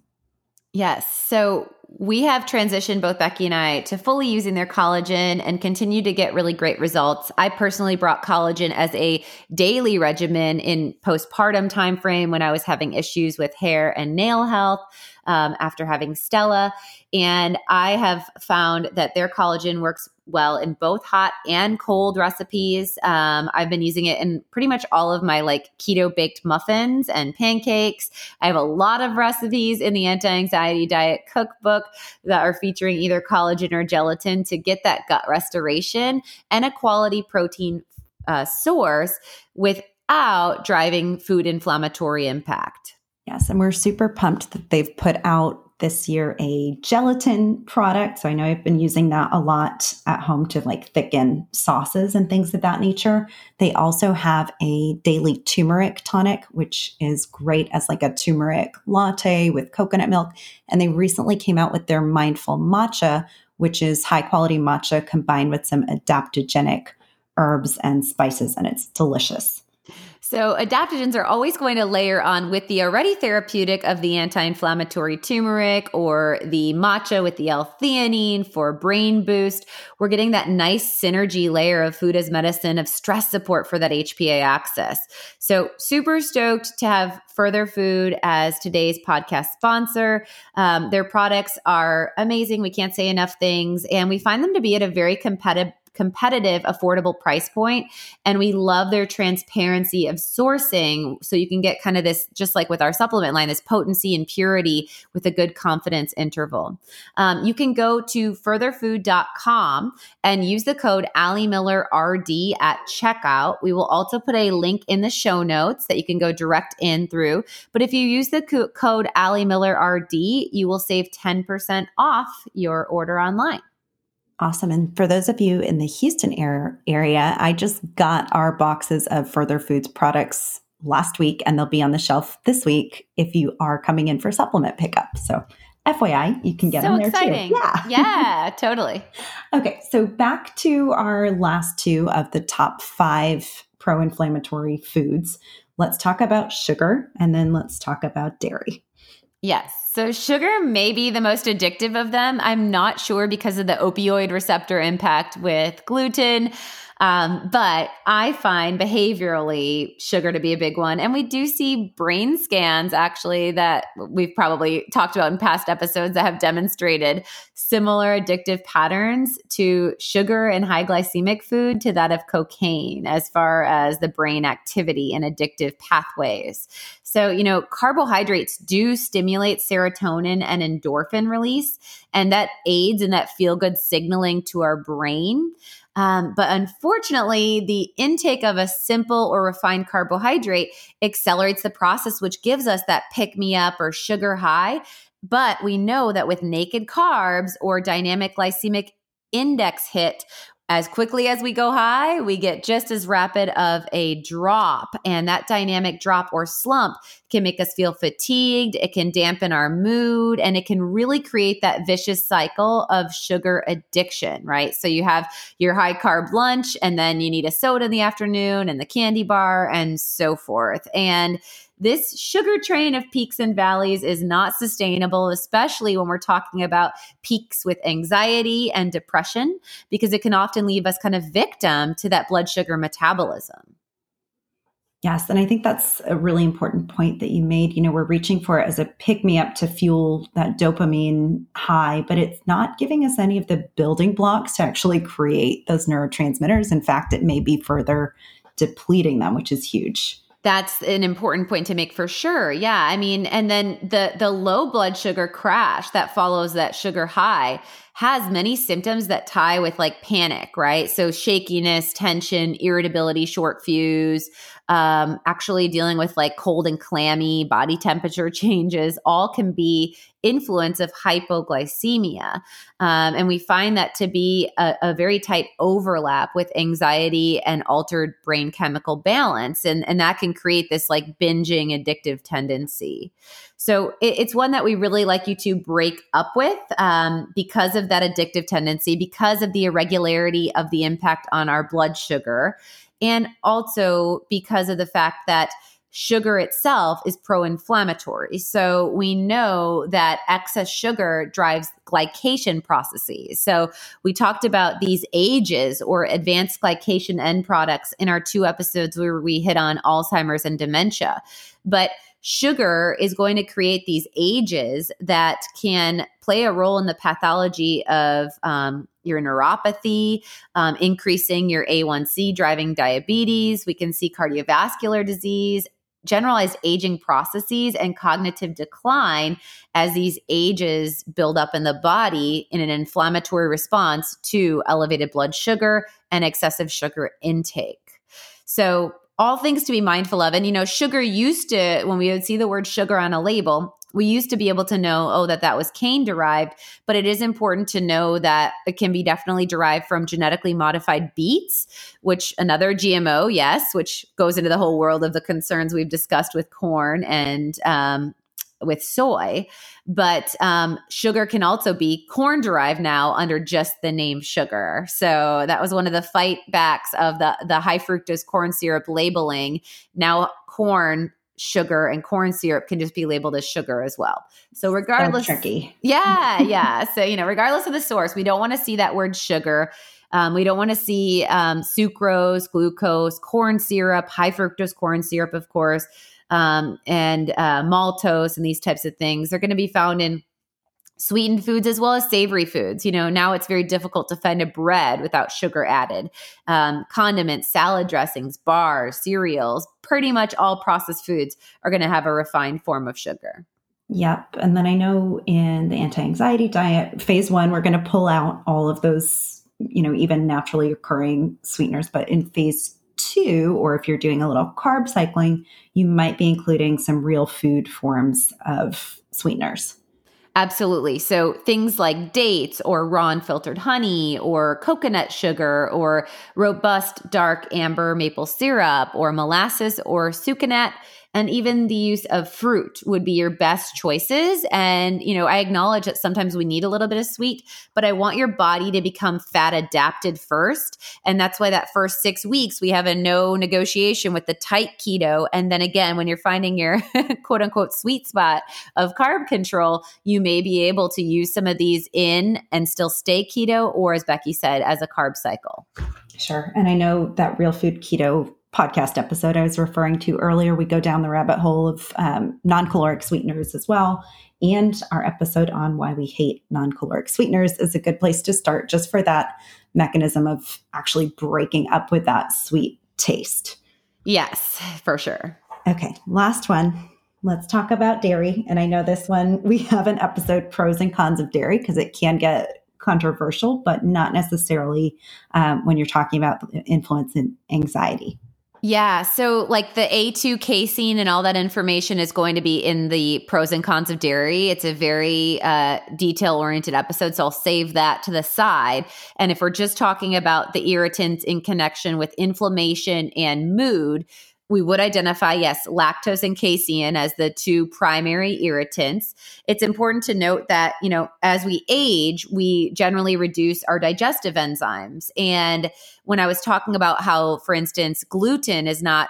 Yes. So we have transitioned both Becky and I to fully using their collagen and continue to get really great results. I personally brought collagen as a daily regimen in postpartum timeframe when I was having issues with hair and nail health um, after having Stella. And I have found that their collagen works well in both hot and cold recipes. Um, I've been using it in pretty much all of my like keto baked muffins and pancakes. I have a lot of recipes in the anti anxiety diet cookbook that are featuring either collagen or gelatin to get that gut restoration and a quality protein uh, source without driving food inflammatory impact. Yes, and we're super pumped that they've put out this year a gelatin product. So I know I've been using that a lot at home to like thicken sauces and things of that nature. They also have a daily turmeric tonic, which is great as like a turmeric latte with coconut milk. And they recently came out with their mindful matcha, which is high quality matcha combined with some adaptogenic herbs and spices, and it's delicious. So, adaptogens are always going to layer on with the already therapeutic of the anti inflammatory turmeric or the matcha with the L theanine for brain boost. We're getting that nice synergy layer of food as medicine, of stress support for that HPA axis. So, super stoked to have Further Food as today's podcast sponsor. Um, their products are amazing. We can't say enough things, and we find them to be at a very competitive competitive, affordable price point. And we love their transparency of sourcing. So you can get kind of this, just like with our supplement line, this potency and purity with a good confidence interval. Um, you can go to furtherfood.com and use the code Ali Miller RD at checkout. We will also put a link in the show notes that you can go direct in through. But if you use the co- code Ali Miller RD, you will save 10% off your order online. Awesome. And for those of you in the Houston area, I just got our boxes of Further Foods products last week, and they'll be on the shelf this week if you are coming in for supplement pickup. So, FYI, you can get so them there exciting. too. Yeah. (laughs) Yeah, totally. okay. So, back to our last two of the top five pro inflammatory foods. Let's talk about sugar and then let's talk about dairy. Yes. So sugar may be the most addictive of them. I'm not sure because of the opioid receptor impact with gluten. Um, but I find behaviorally sugar to be a big one. And we do see brain scans actually that we've probably talked about in past episodes that have demonstrated similar addictive patterns to sugar and high glycemic food to that of cocaine as far as the brain activity and addictive pathways. So, you know, carbohydrates do stimulate serotonin and endorphin release, and that aids in that feel good signaling to our brain. Um, but unfortunately, the intake of a simple or refined carbohydrate accelerates the process, which gives us that pick me up or sugar high. But we know that with naked carbs or dynamic glycemic index hit, as quickly as we go high, we get just as rapid of a drop. And that dynamic drop or slump can make us feel fatigued. It can dampen our mood and it can really create that vicious cycle of sugar addiction, right? So you have your high carb lunch and then you need a soda in the afternoon and the candy bar and so forth. And this sugar train of peaks and valleys is not sustainable, especially when we're talking about peaks with anxiety and depression, because it can often leave us kind of victim to that blood sugar metabolism. Yes. And I think that's a really important point that you made. You know, we're reaching for it as a pick me up to fuel that dopamine high, but it's not giving us any of the building blocks to actually create those neurotransmitters. In fact, it may be further depleting them, which is huge that's an important point to make for sure. Yeah, I mean, and then the the low blood sugar crash that follows that sugar high has many symptoms that tie with like panic, right? So shakiness, tension, irritability, short fuse, um, actually dealing with like cold and clammy body temperature (laughs) changes, all can be influence of hypoglycemia. Um, and we find that to be a, a, very tight overlap with anxiety and altered brain chemical balance. And, and that can create this like binging addictive tendency. So it, it's one that we really like you to break up with um, because of that addictive tendency, because of the irregularity of the impact on our blood sugar and also because of the fact that sugar itself is pro inflammatory. So we know that excess sugar drives glycation processes. So we talked about these ages or advanced glycation end products in our two episodes where we hit on Alzheimer's and dementia. But sugar is going to create these ages that can play a role in the pathology of um, your neuropathy, um, increasing your A1C, driving diabetes. We can see cardiovascular disease, generalized aging processes, and cognitive decline as these ages build up in the body in an inflammatory response to elevated blood sugar and excessive sugar intake. So, all things to be mindful of. And, you know, sugar used to, when we would see the word sugar on a label, we used to be able to know, oh, that that was cane derived, but it is important to know that it can be definitely derived from genetically modified beets, which another GMO, yes, which goes into the whole world of the concerns we've discussed with corn and um, with soy. But um, sugar can also be corn derived now under just the name sugar. So that was one of the fight backs of the, the high fructose corn syrup labeling. Now, corn sugar and corn syrup can just be labeled as sugar as well. So regardless, so tricky. Yeah, (laughs) yeah. so you know, regardless of the source, we don't want to see that word sugar. Um, we don't want to see um, sucrose, glucose, corn syrup, high fructose corn syrup, of course um, and uh, maltose and these types of things. They're going to be found in sweetened foods as well as savory foods. You know, now it's very difficult to find a bread without sugar added. Um, condiments, salad dressings, bars, cereals, pretty much all processed foods are going to have a refined form of sugar. Yep. And then I know in the anti anxiety diet, phase one, we're going to pull out all of those, you know, even naturally occurring sweeteners. But in phase or if you're doing a little carb cycling, you might be including some real food forms of sweeteners. Absolutely. So things like dates or raw unfiltered honey or coconut sugar or robust dark amber maple syrup or molasses or sucanat and even the use of fruit would be your best choices. And you know i acknowledge that sometimes we need a little bit of sweet but i want your body to become fat adapted first. And that's why that first six weeks we have a no negotiation with the tight keto. And then again when you're finding your (laughs) quote unquote sweet spot of carb control you may be able to use some of these in and still stay keto or as becky said as a carb cycle. Sure. And I know that real food keto podcast episode I was referring to earlier. We go down the rabbit hole of um, non caloric sweeteners as well. And our episode on why we hate non caloric sweeteners is a good place to start just for that mechanism of actually breaking up with that sweet taste. Yes, for sure. Okay, last one. Let's talk about dairy. And I know this one, we have an episode pros and cons of dairy because it can get controversial, but not necessarily um, when you're talking about influence and anxiety. Yeah. So, like the A2 casein and all that information is going to be in the pros and cons of dairy. It's a very uh, detail oriented episode. So, I'll save that to the side. And if we're just talking about the irritants in connection with inflammation and mood, we would identify, yes, lactose and casein as the two primary irritants. It's important to note that, you know, as we age, we generally reduce our digestive enzymes. And when I was talking about how, for instance, gluten is not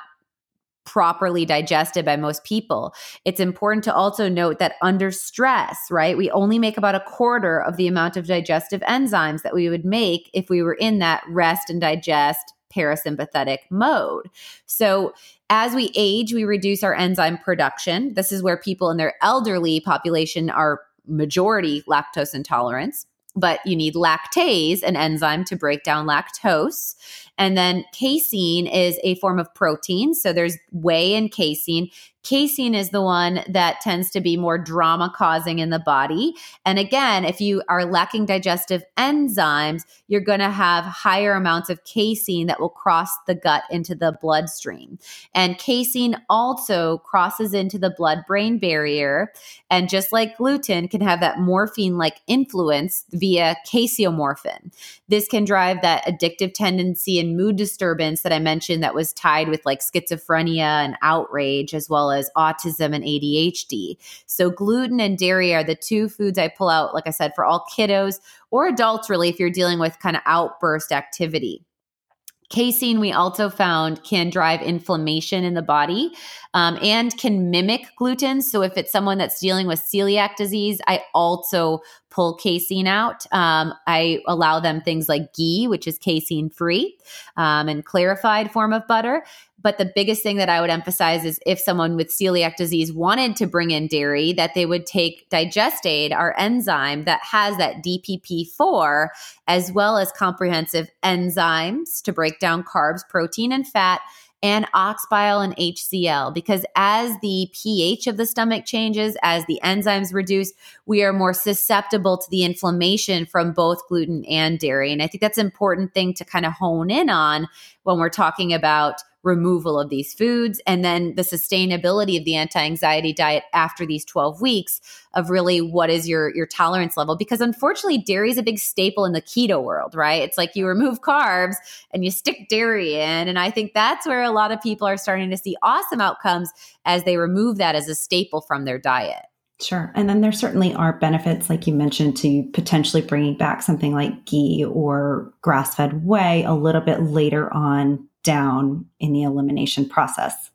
properly digested by most people. It's important to also note that under stress, right, we only make about a quarter of the amount of digestive enzymes that we would make if we were in that rest and digest parasympathetic mode. So, as we age, we reduce our enzyme production. This is where people in their elderly population are majority lactose intolerance but you need lactase, an enzyme to break down lactose. And then casein is a form of protein. So there's whey and casein. Casein is the one that tends to be more drama causing in the body. And again, if you are lacking digestive enzymes, you're going to have higher amounts of casein that will cross the gut into the bloodstream. And casein also crosses into the blood brain barrier. And just like gluten, can have that morphine like influence via casomorphin. This can drive that addictive tendency and mood disturbance that I mentioned that was tied with like schizophrenia and outrage, as well as autism and ADHD. So, gluten and dairy are the two foods I pull out, like I said, for all kiddos or adults, really, if you're dealing with kind of outburst activity. Casein, we also found, can drive inflammation in the body um, and can mimic gluten. So, if it's someone that's dealing with celiac disease, I also pull casein out. Um, I allow them things like ghee, which is casein free, um, and clarified form of butter. But the biggest thing that I would emphasize is if someone with celiac disease wanted to bring in dairy, that they would take Digestaid, our enzyme that has that DPP4, as well as comprehensive enzymes to break down carbs, protein, and fat and ox bile and HCl because as the pH of the stomach changes, as the enzymes reduce, we are more susceptible to the inflammation from both gluten and dairy. And I think that's an important thing to kind of hone in on when we're talking about removal of these foods and then the sustainability of the anti-anxiety diet after these 12 weeks of really what is your your tolerance level? Because unfortunately dairy is a big staple in the keto world right? It's like you remove carbs and you stick dairy in and i think that's where a lot of people are starting to see awesome outcomes as they remove that as a staple from their diet. Sure. And then there certainly are benefits, like you mentioned, to potentially bringing back something like ghee or grass fed whey a little bit later on down in the elimination process.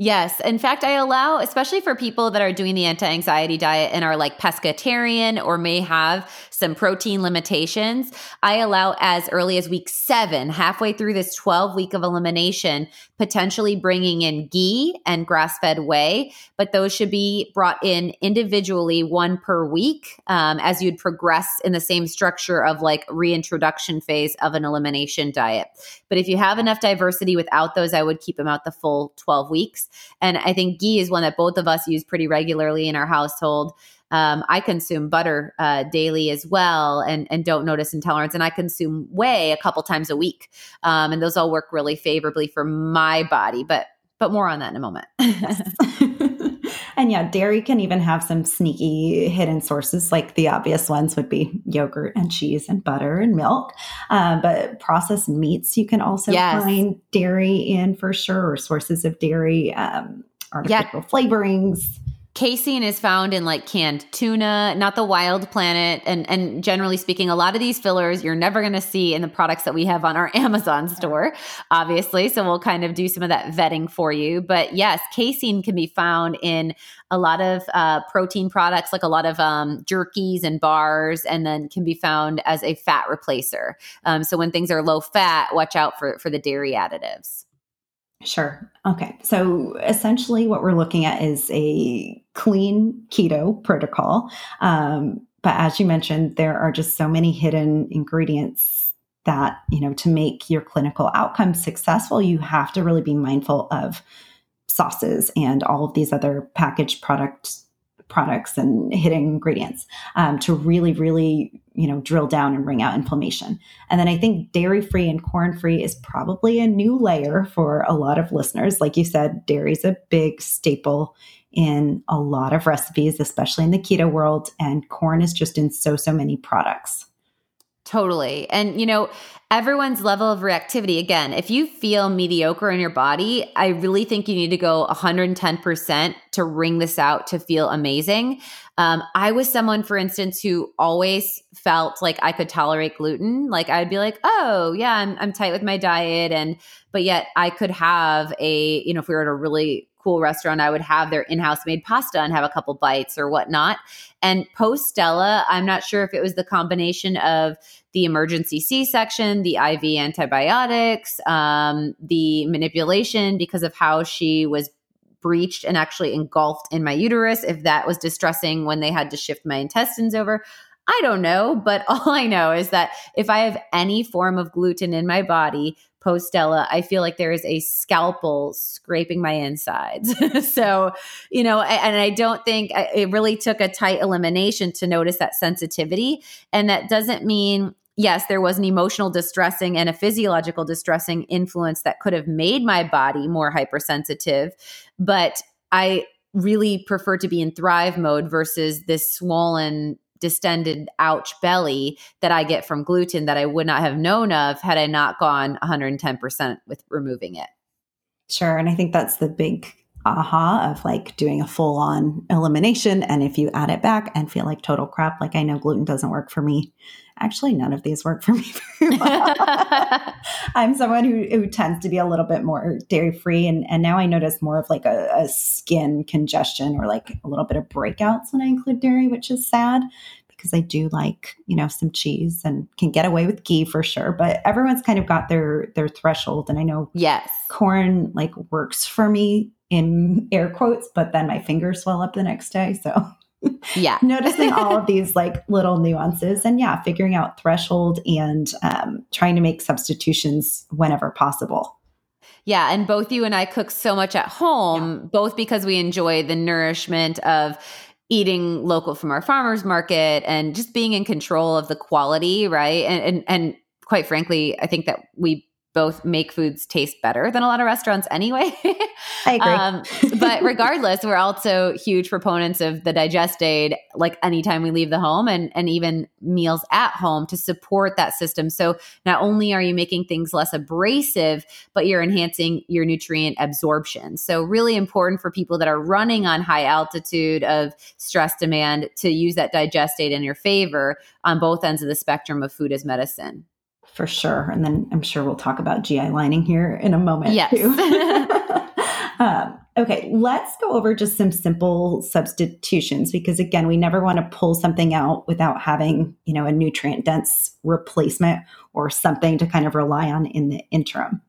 Yes. In fact, I allow, especially for people that are doing the anti anxiety diet and are like pescatarian or may have some protein limitations, I allow as early as week seven, halfway through this 12 week of elimination, potentially bringing in ghee and grass fed whey, but those should be brought in individually, one per week, um, as you'd progress in the same structure of like reintroduction phase of an elimination diet. But if you have enough diversity without those, I would keep them out the full 12 weeks. And I think ghee is one that both of us use pretty regularly in our household. Um, I consume butter uh, daily as well, and and don't notice intolerance. And I consume whey a couple times a week, um, and those all work really favorably for my body. But but more on that in a moment. (laughs) (laughs) and yeah, dairy can even have some sneaky hidden sources, like the obvious ones would be yogurt and cheese and butter and milk. Uh, but processed meats, you can also yes. find dairy in for sure, or sources of dairy, um, artificial yeah. flavorings casein is found in like canned tuna, not the wild planet. And, and generally speaking, a lot of these fillers you're never going to see in the products that we have on our (laughs) Amazon store, obviously. So we'll kind of do some of that vetting for you. But yes, casein can be found in a lot of uh, protein products, like a lot of um, jerkies and bars, and then can be found as a fat replacer. Um, so when things are low fat, watch out for, for the dairy additives. Sure. Okay. So essentially, what we're looking at is a clean keto protocol. Um, but as you mentioned, there are just so many hidden ingredients that, you know, to make your clinical outcomes successful, you have to really be mindful of sauces and all of these other packaged products products and hidden ingredients um, to really, really, you know, drill down and bring out inflammation. And then I think dairy free and corn free is probably a new layer for a lot of listeners. Like you said, dairy is a big staple in a lot of recipes, especially in the keto world, and corn is just in so, so many products. Totally. And, you know, everyone's level of reactivity, again, if you feel mediocre in your body, I really think you need to go 110% to ring this out to feel amazing. Um, I was someone, for instance, who always felt like I could tolerate gluten. Like I'd be like, oh, yeah, I'm, I'm tight with my diet. And, but yet I could have a, you know, if we were at a really cool restaurant, I would have their in house made pasta and have a couple bites or whatnot. And post Stella, I'm not sure if it was the combination of the emergency C section, the IV antibiotics, um, the manipulation because of how she was breached and actually engulfed in my uterus, if that was distressing when they had to shift my intestines over. I don't know, but (laughs) all I know is that if I have any form of gluten in my body, post Stella, I feel like there is a scalpel scraping my insides. (laughs) so, you know, and I don't think it really took a tight elimination to notice that sensitivity. And that doesn't mean yes, there was an emotional distressing and a physiological distressing influence that could have made my body more hypersensitive. But I really prefer to be in thrive mode versus this swollen distended ouch belly that I get from gluten that I would not have known of had I not gone 110% with removing it. Sure. And I think that's the big aha of like doing a full on elimination. And if you add it back and feel like total crap, like I know gluten doesn't work for me. Actually, none of these work for me (laughs) very well. (laughs) I'm someone who, who tends to be a little bit more dairy free. And, and now I notice more of like a, a skin congestion or like a little bit of breakouts when I include dairy, which is sad because I do like, you know, some cheese and can get away with ghee for sure. But everyone's kind of got their their threshold. And I know yes, corn like works for me in air quotes, but then my fingers swell up the next day. So yeah. (laughs) Noticing all of these like little nuances and yeah figuring out threshold and um, trying to make substitutions whenever possible. Yeah and both you and i cook so much at home yeah. both because we enjoy the nourishment of eating local from our farmers market and just being in control of the quality right? And and, and quite frankly i think that we both make foods taste better than a lot of restaurants anyway. (laughs) I agree. Um, but (laughs) regardless, we're also huge proponents of the digest aid, like anytime we leave the home and, and even meals at home to support that system. So not only are you making things less abrasive, but you're enhancing your nutrient absorption. So really important for people that are running on high altitude of stress demand to use that digest aid in your favor on both ends of the spectrum of food as medicine for sure. And then I'm sure we'll talk about GI lining here in a moment yes. too. (laughs) (laughs) um, okay, let's go over just some simple substitutions because again, we never want to pull something out without having, you know, a nutrient dense replacement or something to kind of rely on in the interim.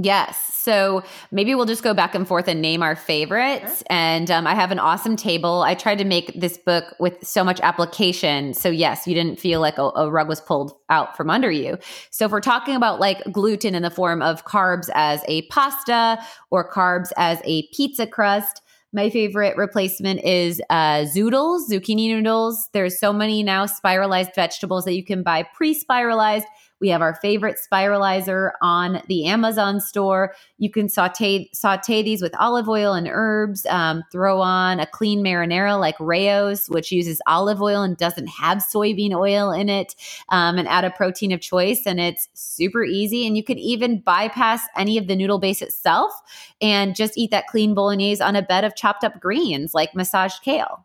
Yes. So maybe we'll just go back and forth and name our favorites. Sure. And um, I have an awesome table. I tried to make this book with so much application. So, yes, you didn't feel like a, a, rug was pulled out from under you. So, if we're talking about like gluten in the form of carbs as a pasta or carbs as a pizza crust, my favorite replacement is uh, zoodles, zucchini noodles. There's so many now spiralized vegetables that you can buy pre spiralized we have our favorite spiralizer on the Amazon store. You can saute saute these with olive oil and herbs. Um, throw on a clean marinara like Rao's, which uses olive oil and doesn't have soybean oil in it, um, and add a protein of choice. And it's super easy. And you can even bypass any of the noodle base itself and just eat that clean bolognese on a bed of chopped up greens like massaged kale.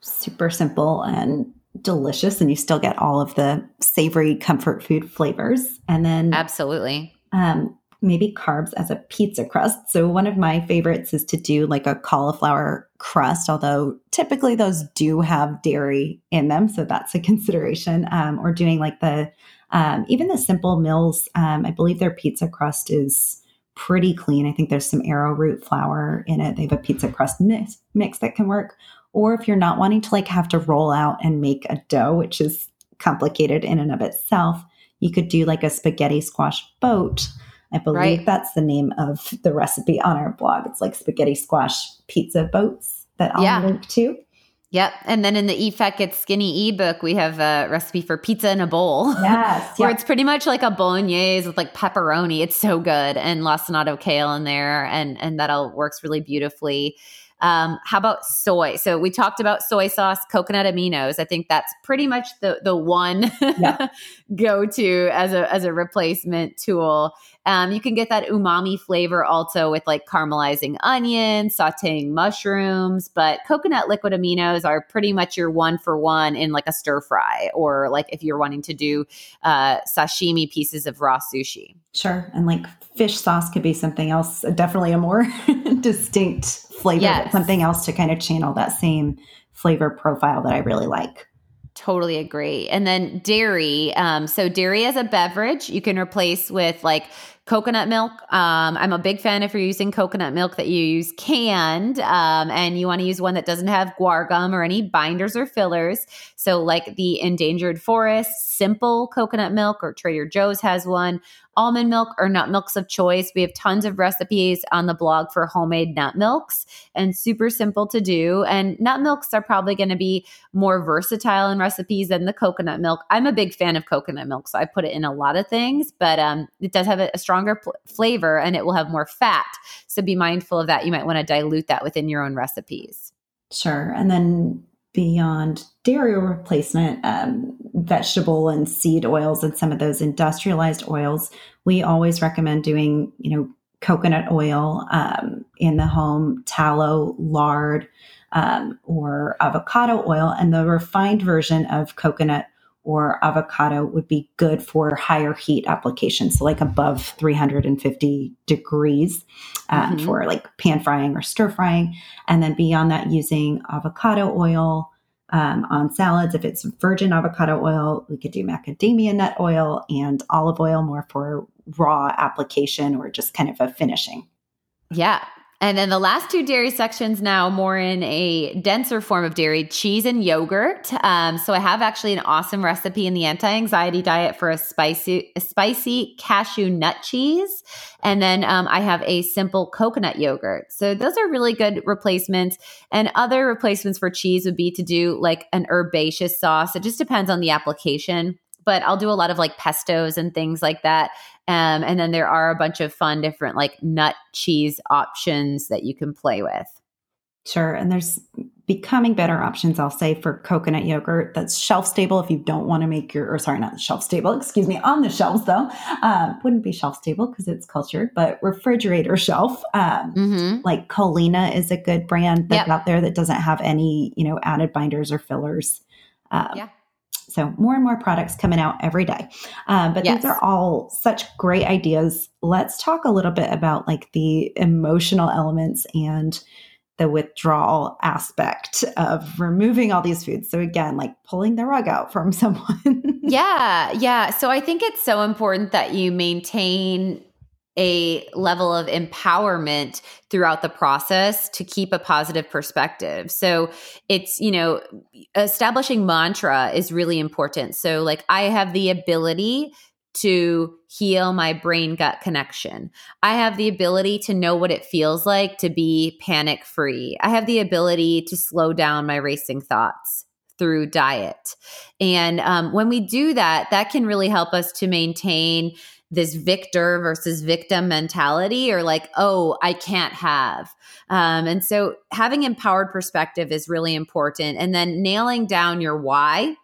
Super simple and delicious and you still get all of the savory comfort food flavors. And then absolutely. Um, maybe carbs as a pizza crust. So one of my favorites is to do like a cauliflower crust, although typically those do have dairy in them, so that's a (laughs) consideration. Um, or doing like the um, even the simple Mills. Um, I believe their pizza crust is pretty clean. I think there's some arrowroot flour in it. They have a pizza crust mix, mix that can work. Or if you're not wanting to like have to roll out and make a dough, which is complicated in and of itself, you could do like a spaghetti squash boat. I believe right. that's the name of the recipe on our blog. It's like spaghetti squash pizza boats that I'll yeah. link to. Yep. And then in the Fat Get Skinny ebook, we have a recipe for pizza in a bowl. (laughs) Yes. where it's pretty much like a bolognese with like pepperoni. It's so good. And lacinato kale in there. And and that all works really beautifully. Um, how about soy? So we talked about soy sauce, coconut aminos. I think that's pretty much the the one Yeah. (laughs) go to as a as a replacement tool. Um, you can get that umami flavor also with like caramelizing onions, sauteing mushrooms, but coconut liquid aminos are pretty much your one for one in like a stir fry or like if you're wanting to do uh, sashimi pieces of raw sushi. Sure. And like fish sauce could be something else, definitely a more (laughs) distinct flavor, Yes. something else to kind of channel that same flavor profile that I really like. Totally agree. And then dairy. Um, so dairy as a beverage, you can replace with like coconut milk. Um, I'm a big fan if you're using coconut milk that you use canned, um, and you want to use one that doesn't have guar gum or any binders or fillers. So like the endangered forest, simple coconut milk, or Trader Joe's has one. Almond milk or nut milks of choice. We have tons of recipes on the blog for homemade nut milks and super simple to do. And nut milks are probably going to be more versatile in recipes than the coconut milk. I'm a big fan of coconut milk, so I put it in a lot of things, but um, it does have a, stronger pl- flavor and it will have more fat. So be mindful of that. You might want to dilute that within your own recipes. Sure. And then beyond dairy replacement, um, vegetable and seed oils and some of those industrialized oils, we always recommend doing, you know, coconut oil um, in the home, tallow, lard, um, or avocado oil. And the refined version of coconut or avocado would be good for higher heat applications, so like above 350 degrees um, Mhm. for like pan frying or stir frying. And then beyond that, using avocado oil um, on salads. If it's virgin avocado oil, we could do macadamia nut oil and olive oil more for raw application or just kind of a finishing. Yeah. And then the last two dairy sections now more in a denser form of dairy, cheese and yogurt. Um, so I have actually an awesome recipe in the anti-anxiety diet for a spicy, a spicy cashew nut cheese, and then um, I have a simple coconut yogurt. So those are really good replacements. And other replacements for cheese would be to do like an herbaceous sauce. It just depends on the application. But I'll do a lot of like pestos and things like that. Um, and then there are a bunch of fun different like nut cheese options that you can play with. Sure. And there's becoming better options, I'll say, for coconut yogurt that's shelf stable if you don't want to make your, or sorry, not shelf stable, excuse me, on the shelves though. Um, wouldn't be shelf stable because it's cultured, but refrigerator shelf. Um, Mm-hmm. like Culina is a good brand that's Yep. out there that doesn't have any, you know, added binders or fillers. Um, Yeah. So more and more products coming out every day. Um, but Yes. these are all such great ideas. Let's talk a little bit about like the emotional elements and the withdrawal aspect of removing all these foods. So again, like pulling the rug out from (laughs) someone. Yeah, yeah. So I think it's so important that you maintain a level of empowerment throughout the process to keep a positive perspective. So it's, you know, establishing mantra is really important. So, like, I have the ability to heal my brain gut connection. I have the ability to know what it feels like to be panic free. I have the ability to slow down my racing thoughts through diet. And um, when we do that, that can really help us to maintain this victor versus victim mentality or like, oh, I can't have. Um, and so having empowered perspective is really important. And then nailing down your why.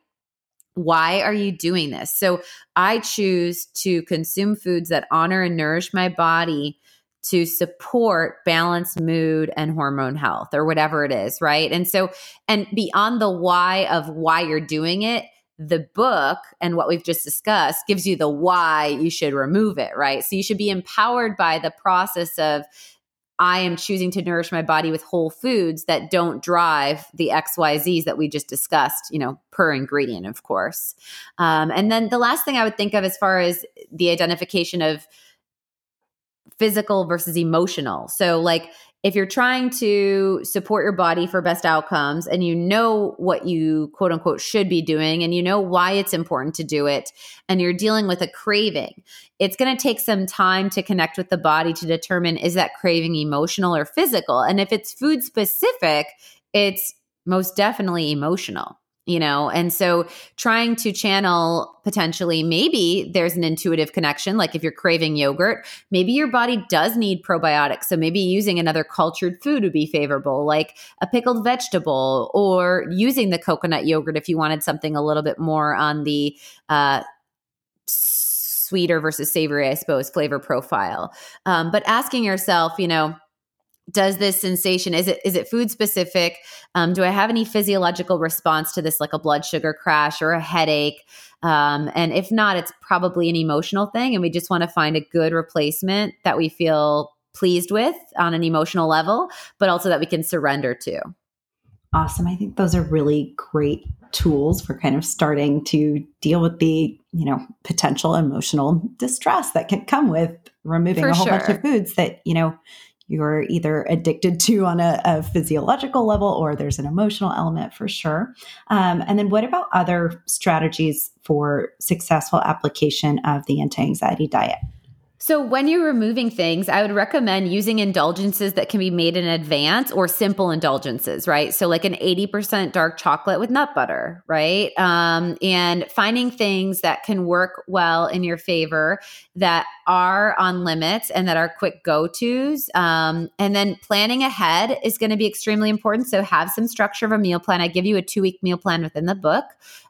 Why are you doing this? So I choose to consume foods that honor and nourish my body to support balanced mood and hormone health or whatever it is, right? And so, and beyond the why of why you're doing it, the book and what we've just discussed gives you the why you should remove it, right? So you should be empowered by the process of I am choosing to nourish my body with whole foods that don't drive the XYZs that we just discussed, you know, per ingredient, of course. Um, and then the last thing I would think of as far as the identification of physical versus emotional. So, like, if you're trying to support your body for best outcomes and you know what you quote unquote should be doing and you know why it's important to do it and you're dealing with a craving, it's going to take some time to connect with the body to determine is that craving emotional or physical. And if it's food specific, it's most definitely emotional you know? And so trying to channel potentially maybe there's an intuitive connection like if you're craving yogurt maybe your body does need probiotics. So maybe using another cultured food would be favorable like a pickled vegetable or using the coconut yogurt if you wanted something a little bit more on the uh, sweeter versus savory i suppose flavor profile. Um, but asking yourself you know does this sensation is it is it food specific? Um, do i have any physiological response to this like a blood sugar crash or a headache? Um, and if not it's probably an emotional thing and we just want to find a good replacement that we feel pleased with on an emotional level but also that we can surrender to. Awesome. I think those are really great tools for kind of starting to deal with the you know potential emotional distress that can come with removing For a whole sure. bunch of foods that you know you're either addicted to on a, a, physiological level or there's an emotional element for sure. Um, and then, what about other strategies for successful application of the anti anxiety diet? So, when you're removing things, I would recommend using indulgences that can be made in advance or simple indulgences, right? So, like an 80% dark chocolate with nut butter, right? Um, and finding things that can work well in your favor that are on limits and that are quick go tos. Um, and then planning ahead is going to be extremely important. So, have some structure of a meal plan. I give you a two week meal plan within the book.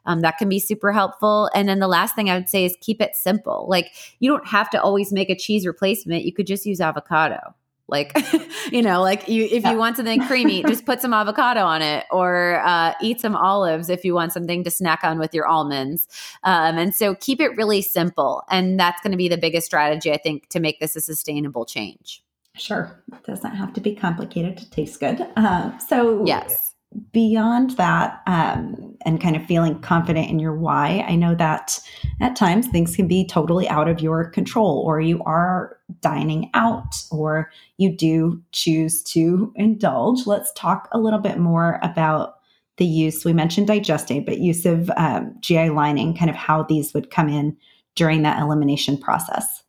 Um, that can be super helpful. And then the last thing I would say is keep it simple. Like, you don't have to always make a cheese replacement, you could just use avocado. Like (laughs) you know like you if you want something creamy just put some avocado on it or uh, eat some olives if you want something to snack on with your almonds. Um, and so keep it really simple and that's going to be the biggest strategy i think to make this a sustainable change. Sure. It doesn't have to be complicated to taste good. Uh, so yes beyond that um, and kind of feeling confident in your why i know that at times things can be totally out of your control or you are dining out or you do choose to indulge. Let's talk a little bit more about the use. We mentioned digestate but use of um, gi lining kind of how these would come in during that elimination process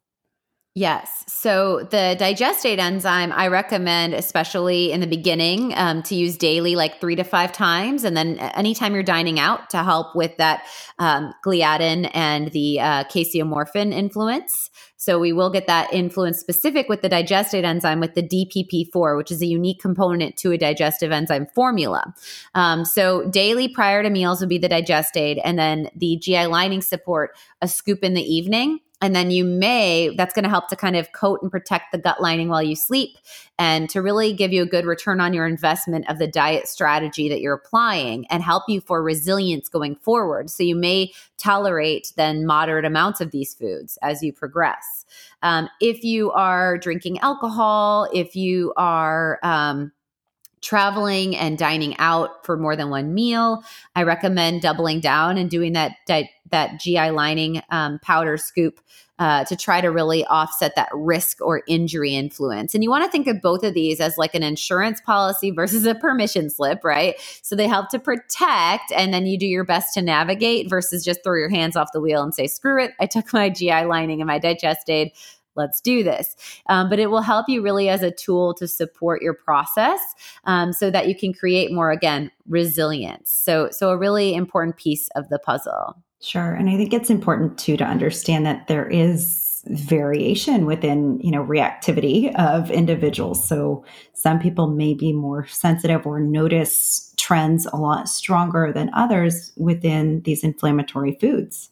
Yes. So the digestate enzyme, I recommend, especially in the beginning, um, to use daily, like three to five times. And then anytime you're dining out to help with that um, gliadin and the uh, casomorphin influence. So we will get that influence specific with the digestate enzyme with the DPP4, which is a unique component to a digestive enzyme formula. Um, so daily prior to meals would be the digestate, and then the GI lining support, a scoop in the evening and then you may, that's going to help to kind of coat and protect the gut lining while you sleep and to really give you a good return on your investment of the diet strategy that you're applying and help you for resilience going forward. So you may tolerate then moderate amounts of these foods as you progress. Um, if you are drinking alcohol, if you are, um, traveling and dining out for more than one meal, I recommend doubling down and doing that that, that GI lining um, powder scoop uh, to try to really offset that risk or injury influence. And you want to think of both of these as like an insurance policy versus a permission slip, right? So they help to protect, and then you do your best to navigate versus just throw your hands off the wheel and say, screw it, I took my GI lining and my digestate let's do this. Um, but it will help you really as a tool to support your process um, so that you can create more, again, resilience. So, so a really important piece of the puzzle. Sure. And I think it's important too to understand that there is variation within you know reactivity of individuals so some people may be more sensitive or notice trends a lot stronger than others within these inflammatory foods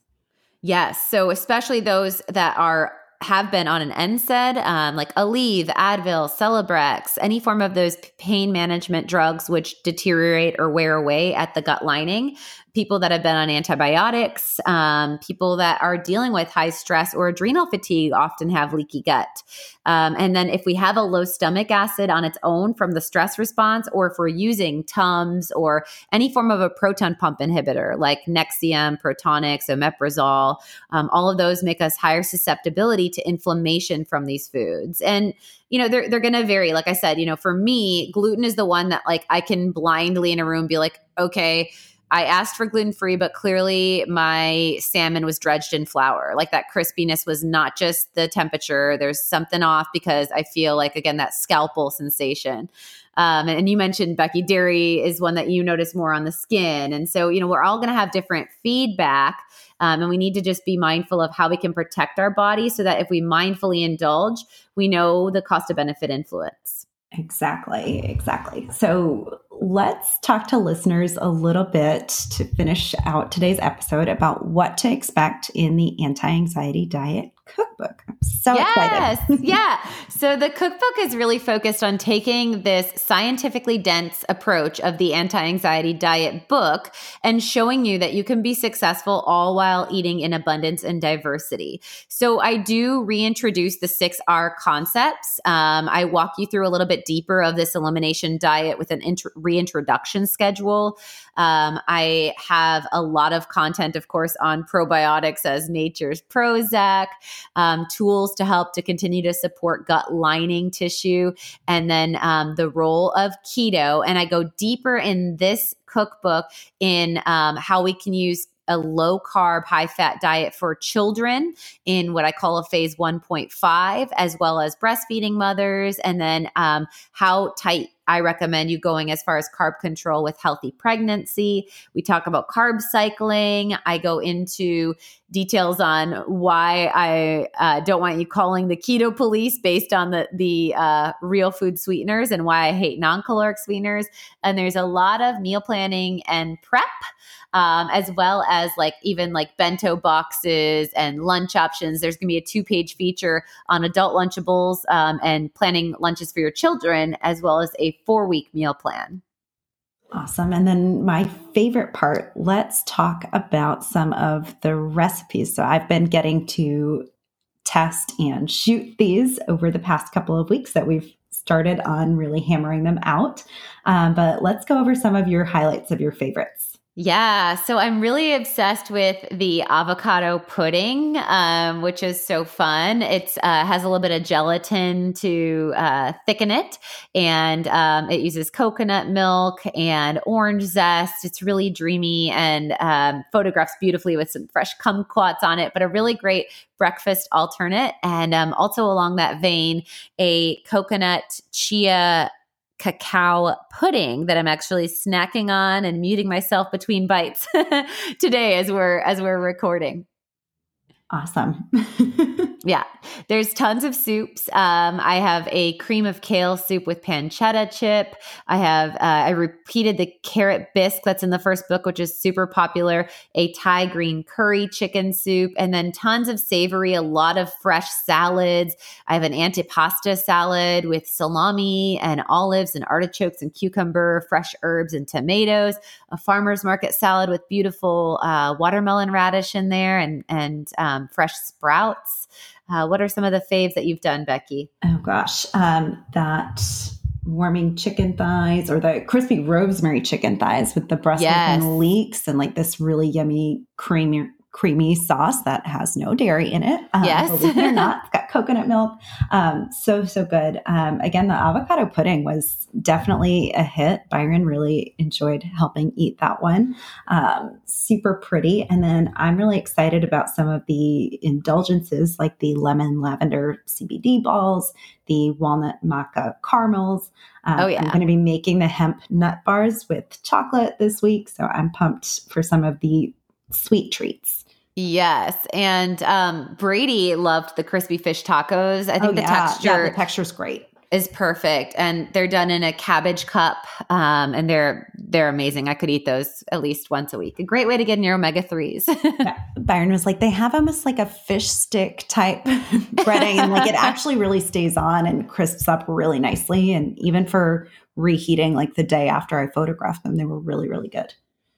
yes so especially those that are have been on an NSAID, um, like Aleve, Advil, Celebrex, any form of those pain management drugs which deteriorate or wear away at the gut lining, people that have been on antibiotics, um, people that are dealing with high stress or adrenal fatigue often have leaky gut. Um, and then if we have a low stomach acid on its own from the stress response, or if we're using Tums or any form of a proton pump inhibitor like Nexium, Protonix, Omeprazole, um, all of those make us higher susceptibility to inflammation from these foods. And you know they're they're going to vary like i said you know for me gluten is the one that like i can blindly in a room be like okay I asked for gluten free, but clearly my salmon was dredged in flour. Like that crispiness was not just the temperature. There's something off because I feel like, again, that scalpel sensation. Um, and you mentioned Becky, dairy is one that you notice more on the skin. And so, you know, we're all going to have different feedback. Um, and we need to just be mindful of how we can protect our body so that if we mindfully indulge, we know the cost of benefit influence. Exactly, exactly. So let's talk to listeners a little bit to finish out today's episode about what to expect in the anti anxiety diet cookbook. I'm so yes, excited. yeah. So the cookbook is really focused on taking this scientifically dense approach of the anti-anxiety diet book and showing you that you can be successful all while eating in abundance and diversity. So I do reintroduce the six R concepts. Um, I walk you through a little bit deeper of this elimination diet with an reintroduction schedule. Um, I have a lot of content, of course, on probiotics as nature's Prozac um, tools to help to continue to support gut lining tissue, and then um, the role of keto. And I go deeper in this cookbook in um, how we can use a low carb, high fat diet for children in what I call a phase 1.5, as well as breastfeeding mothers, and then um, how tight I recommend you going as far as carb control with healthy pregnancy. We talk about carb cycling. I go into details on why I uh, don't want you calling the keto police based on the the uh, real food sweeteners and why I hate non caloric sweeteners. And there's a lot of meal planning and prep um, as well as like even like bento boxes and lunch options. There's going to be a two page feature on adult Lunchables um, and planning lunches for your children, as well as a four week meal plan. Awesome. And then my favorite part, let's talk about some of the recipes. So I've been getting to test and shoot these over the past couple of weeks that we've started on really hammering them out. Um, but let's go over some of your highlights of your favorites. Yeah, so I'm really obsessed with the avocado pudding, um, which is so fun. It uh, has a little bit of gelatin to uh, thicken it, and um, it uses coconut milk and orange zest. It's really dreamy and um, photographs beautifully with some fresh kumquats on it, but a really great breakfast alternate. And um, also along that vein, a coconut chia cacao pudding that I'm actually snacking on and muting myself between bites (laughs) today as we're as we're recording. Awesome. (laughs) yeah, there's tons of soups. Um, I have a cream of kale soup with pancetta chip. I have, uh, I repeated the carrot bisque that's in the first book, which is super popular, a Thai green curry chicken soup, and then tons of savory, a lot of fresh salads. I have an antipasta salad with salami and olives and artichokes and cucumber, fresh herbs and tomatoes, a farmer's market salad with beautiful uh, watermelon radish in there and, and um, fresh sprouts. Uh, what are some of the faves that you've done, Becky? Oh gosh, um, that warming chicken thighs or the crispy rosemary chicken thighs with the breast yes. and leeks and like this really yummy creamy creamy sauce that has no dairy in it. Um, yes. believe it or not, it's got coconut milk. Um, so, so good. Um, again, the avocado pudding was definitely a hit. Byron really enjoyed helping eat that one. Um, super pretty. And then I'm really excited about some of the indulgences like the lemon lavender CBD balls, the walnut maca caramels. Um, oh, yeah. I'm going to be making the hemp nut bars with chocolate this week. So I'm pumped for some of the sweet treats. Yes, and um, Brady loved the crispy fish tacos. I think oh, the yeah. texture, yeah, the texture's great, is perfect, and they're done in a cabbage cup, um, and they're they're amazing. I could eat those at least once a week. A great way to get in your omega threes. (laughs) Byron was like, they have almost like a fish stick type (laughs) breading, and like it actually really stays on and crisps up really nicely, and even for reheating, like the day after I photographed them, they were really really good.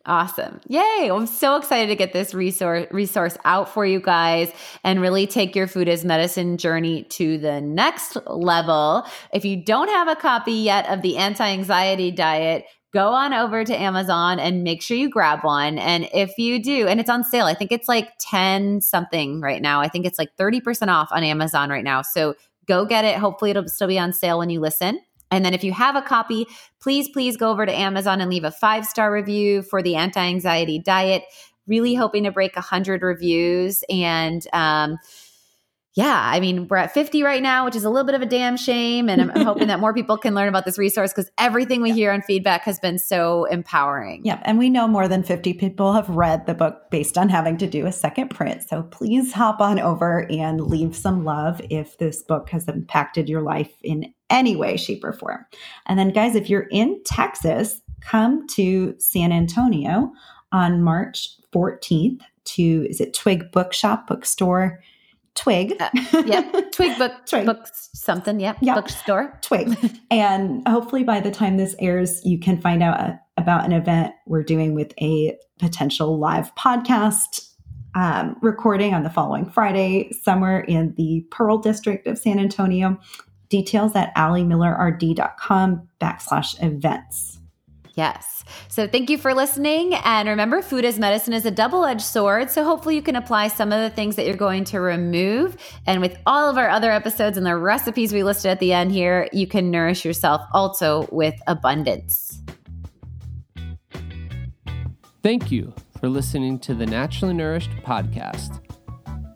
Awesome. Yay. I'm so excited to get this resource resource out for you guys and really take your food as medicine journey to the next level. If you don't have a copy yet of the anti-anxiety diet, go on over to Amazon and make sure you grab one. And if you do, and it's on sale, I think it's like 10 something right now. I think it's like 30% off on Amazon right now. So go get it. Hopefully it'll still be on sale when you listen. And then if you have a copy, please, please go over to Amazon and leave a five star review for the anti anxiety diet. Really hoping to break 100 reviews. And, um, yeah, I mean, we're at 50 right now, which is a little bit of a damn shame. And I'm, I'm hoping that more (laughs) people can learn about this resource because everything we hear on feedback has been so empowering. Yeah. And we know more than 50 people have read the book based on having to do a second print. So please hop on over and leave some love if this book has impacted your life in any way, shape, or form. And then, guys, if you're in Texas, come to San Antonio on March 14th to, is it Twig Bookshop, Bookstore? Twig. Uh, yep. Twig book (laughs) Twig. book something. Yep. yep. Bookstore. Twig. (laughs) and hopefully by the time this airs, you can find out a, uh, about an event we're doing with a potential live podcast um, recording on the following Friday somewhere in the Pearl District of San Antonio. Details at alimillerrd.com backslash events. Yes. So thank you for listening. And remember, food as medicine is a double edged sword. So hopefully you can apply some of the things that you're going to remove. And with all of our other episodes and the recipes we listed at the end here, you can nourish yourself also with abundance. Thank you for listening to the Naturally Nourished podcast.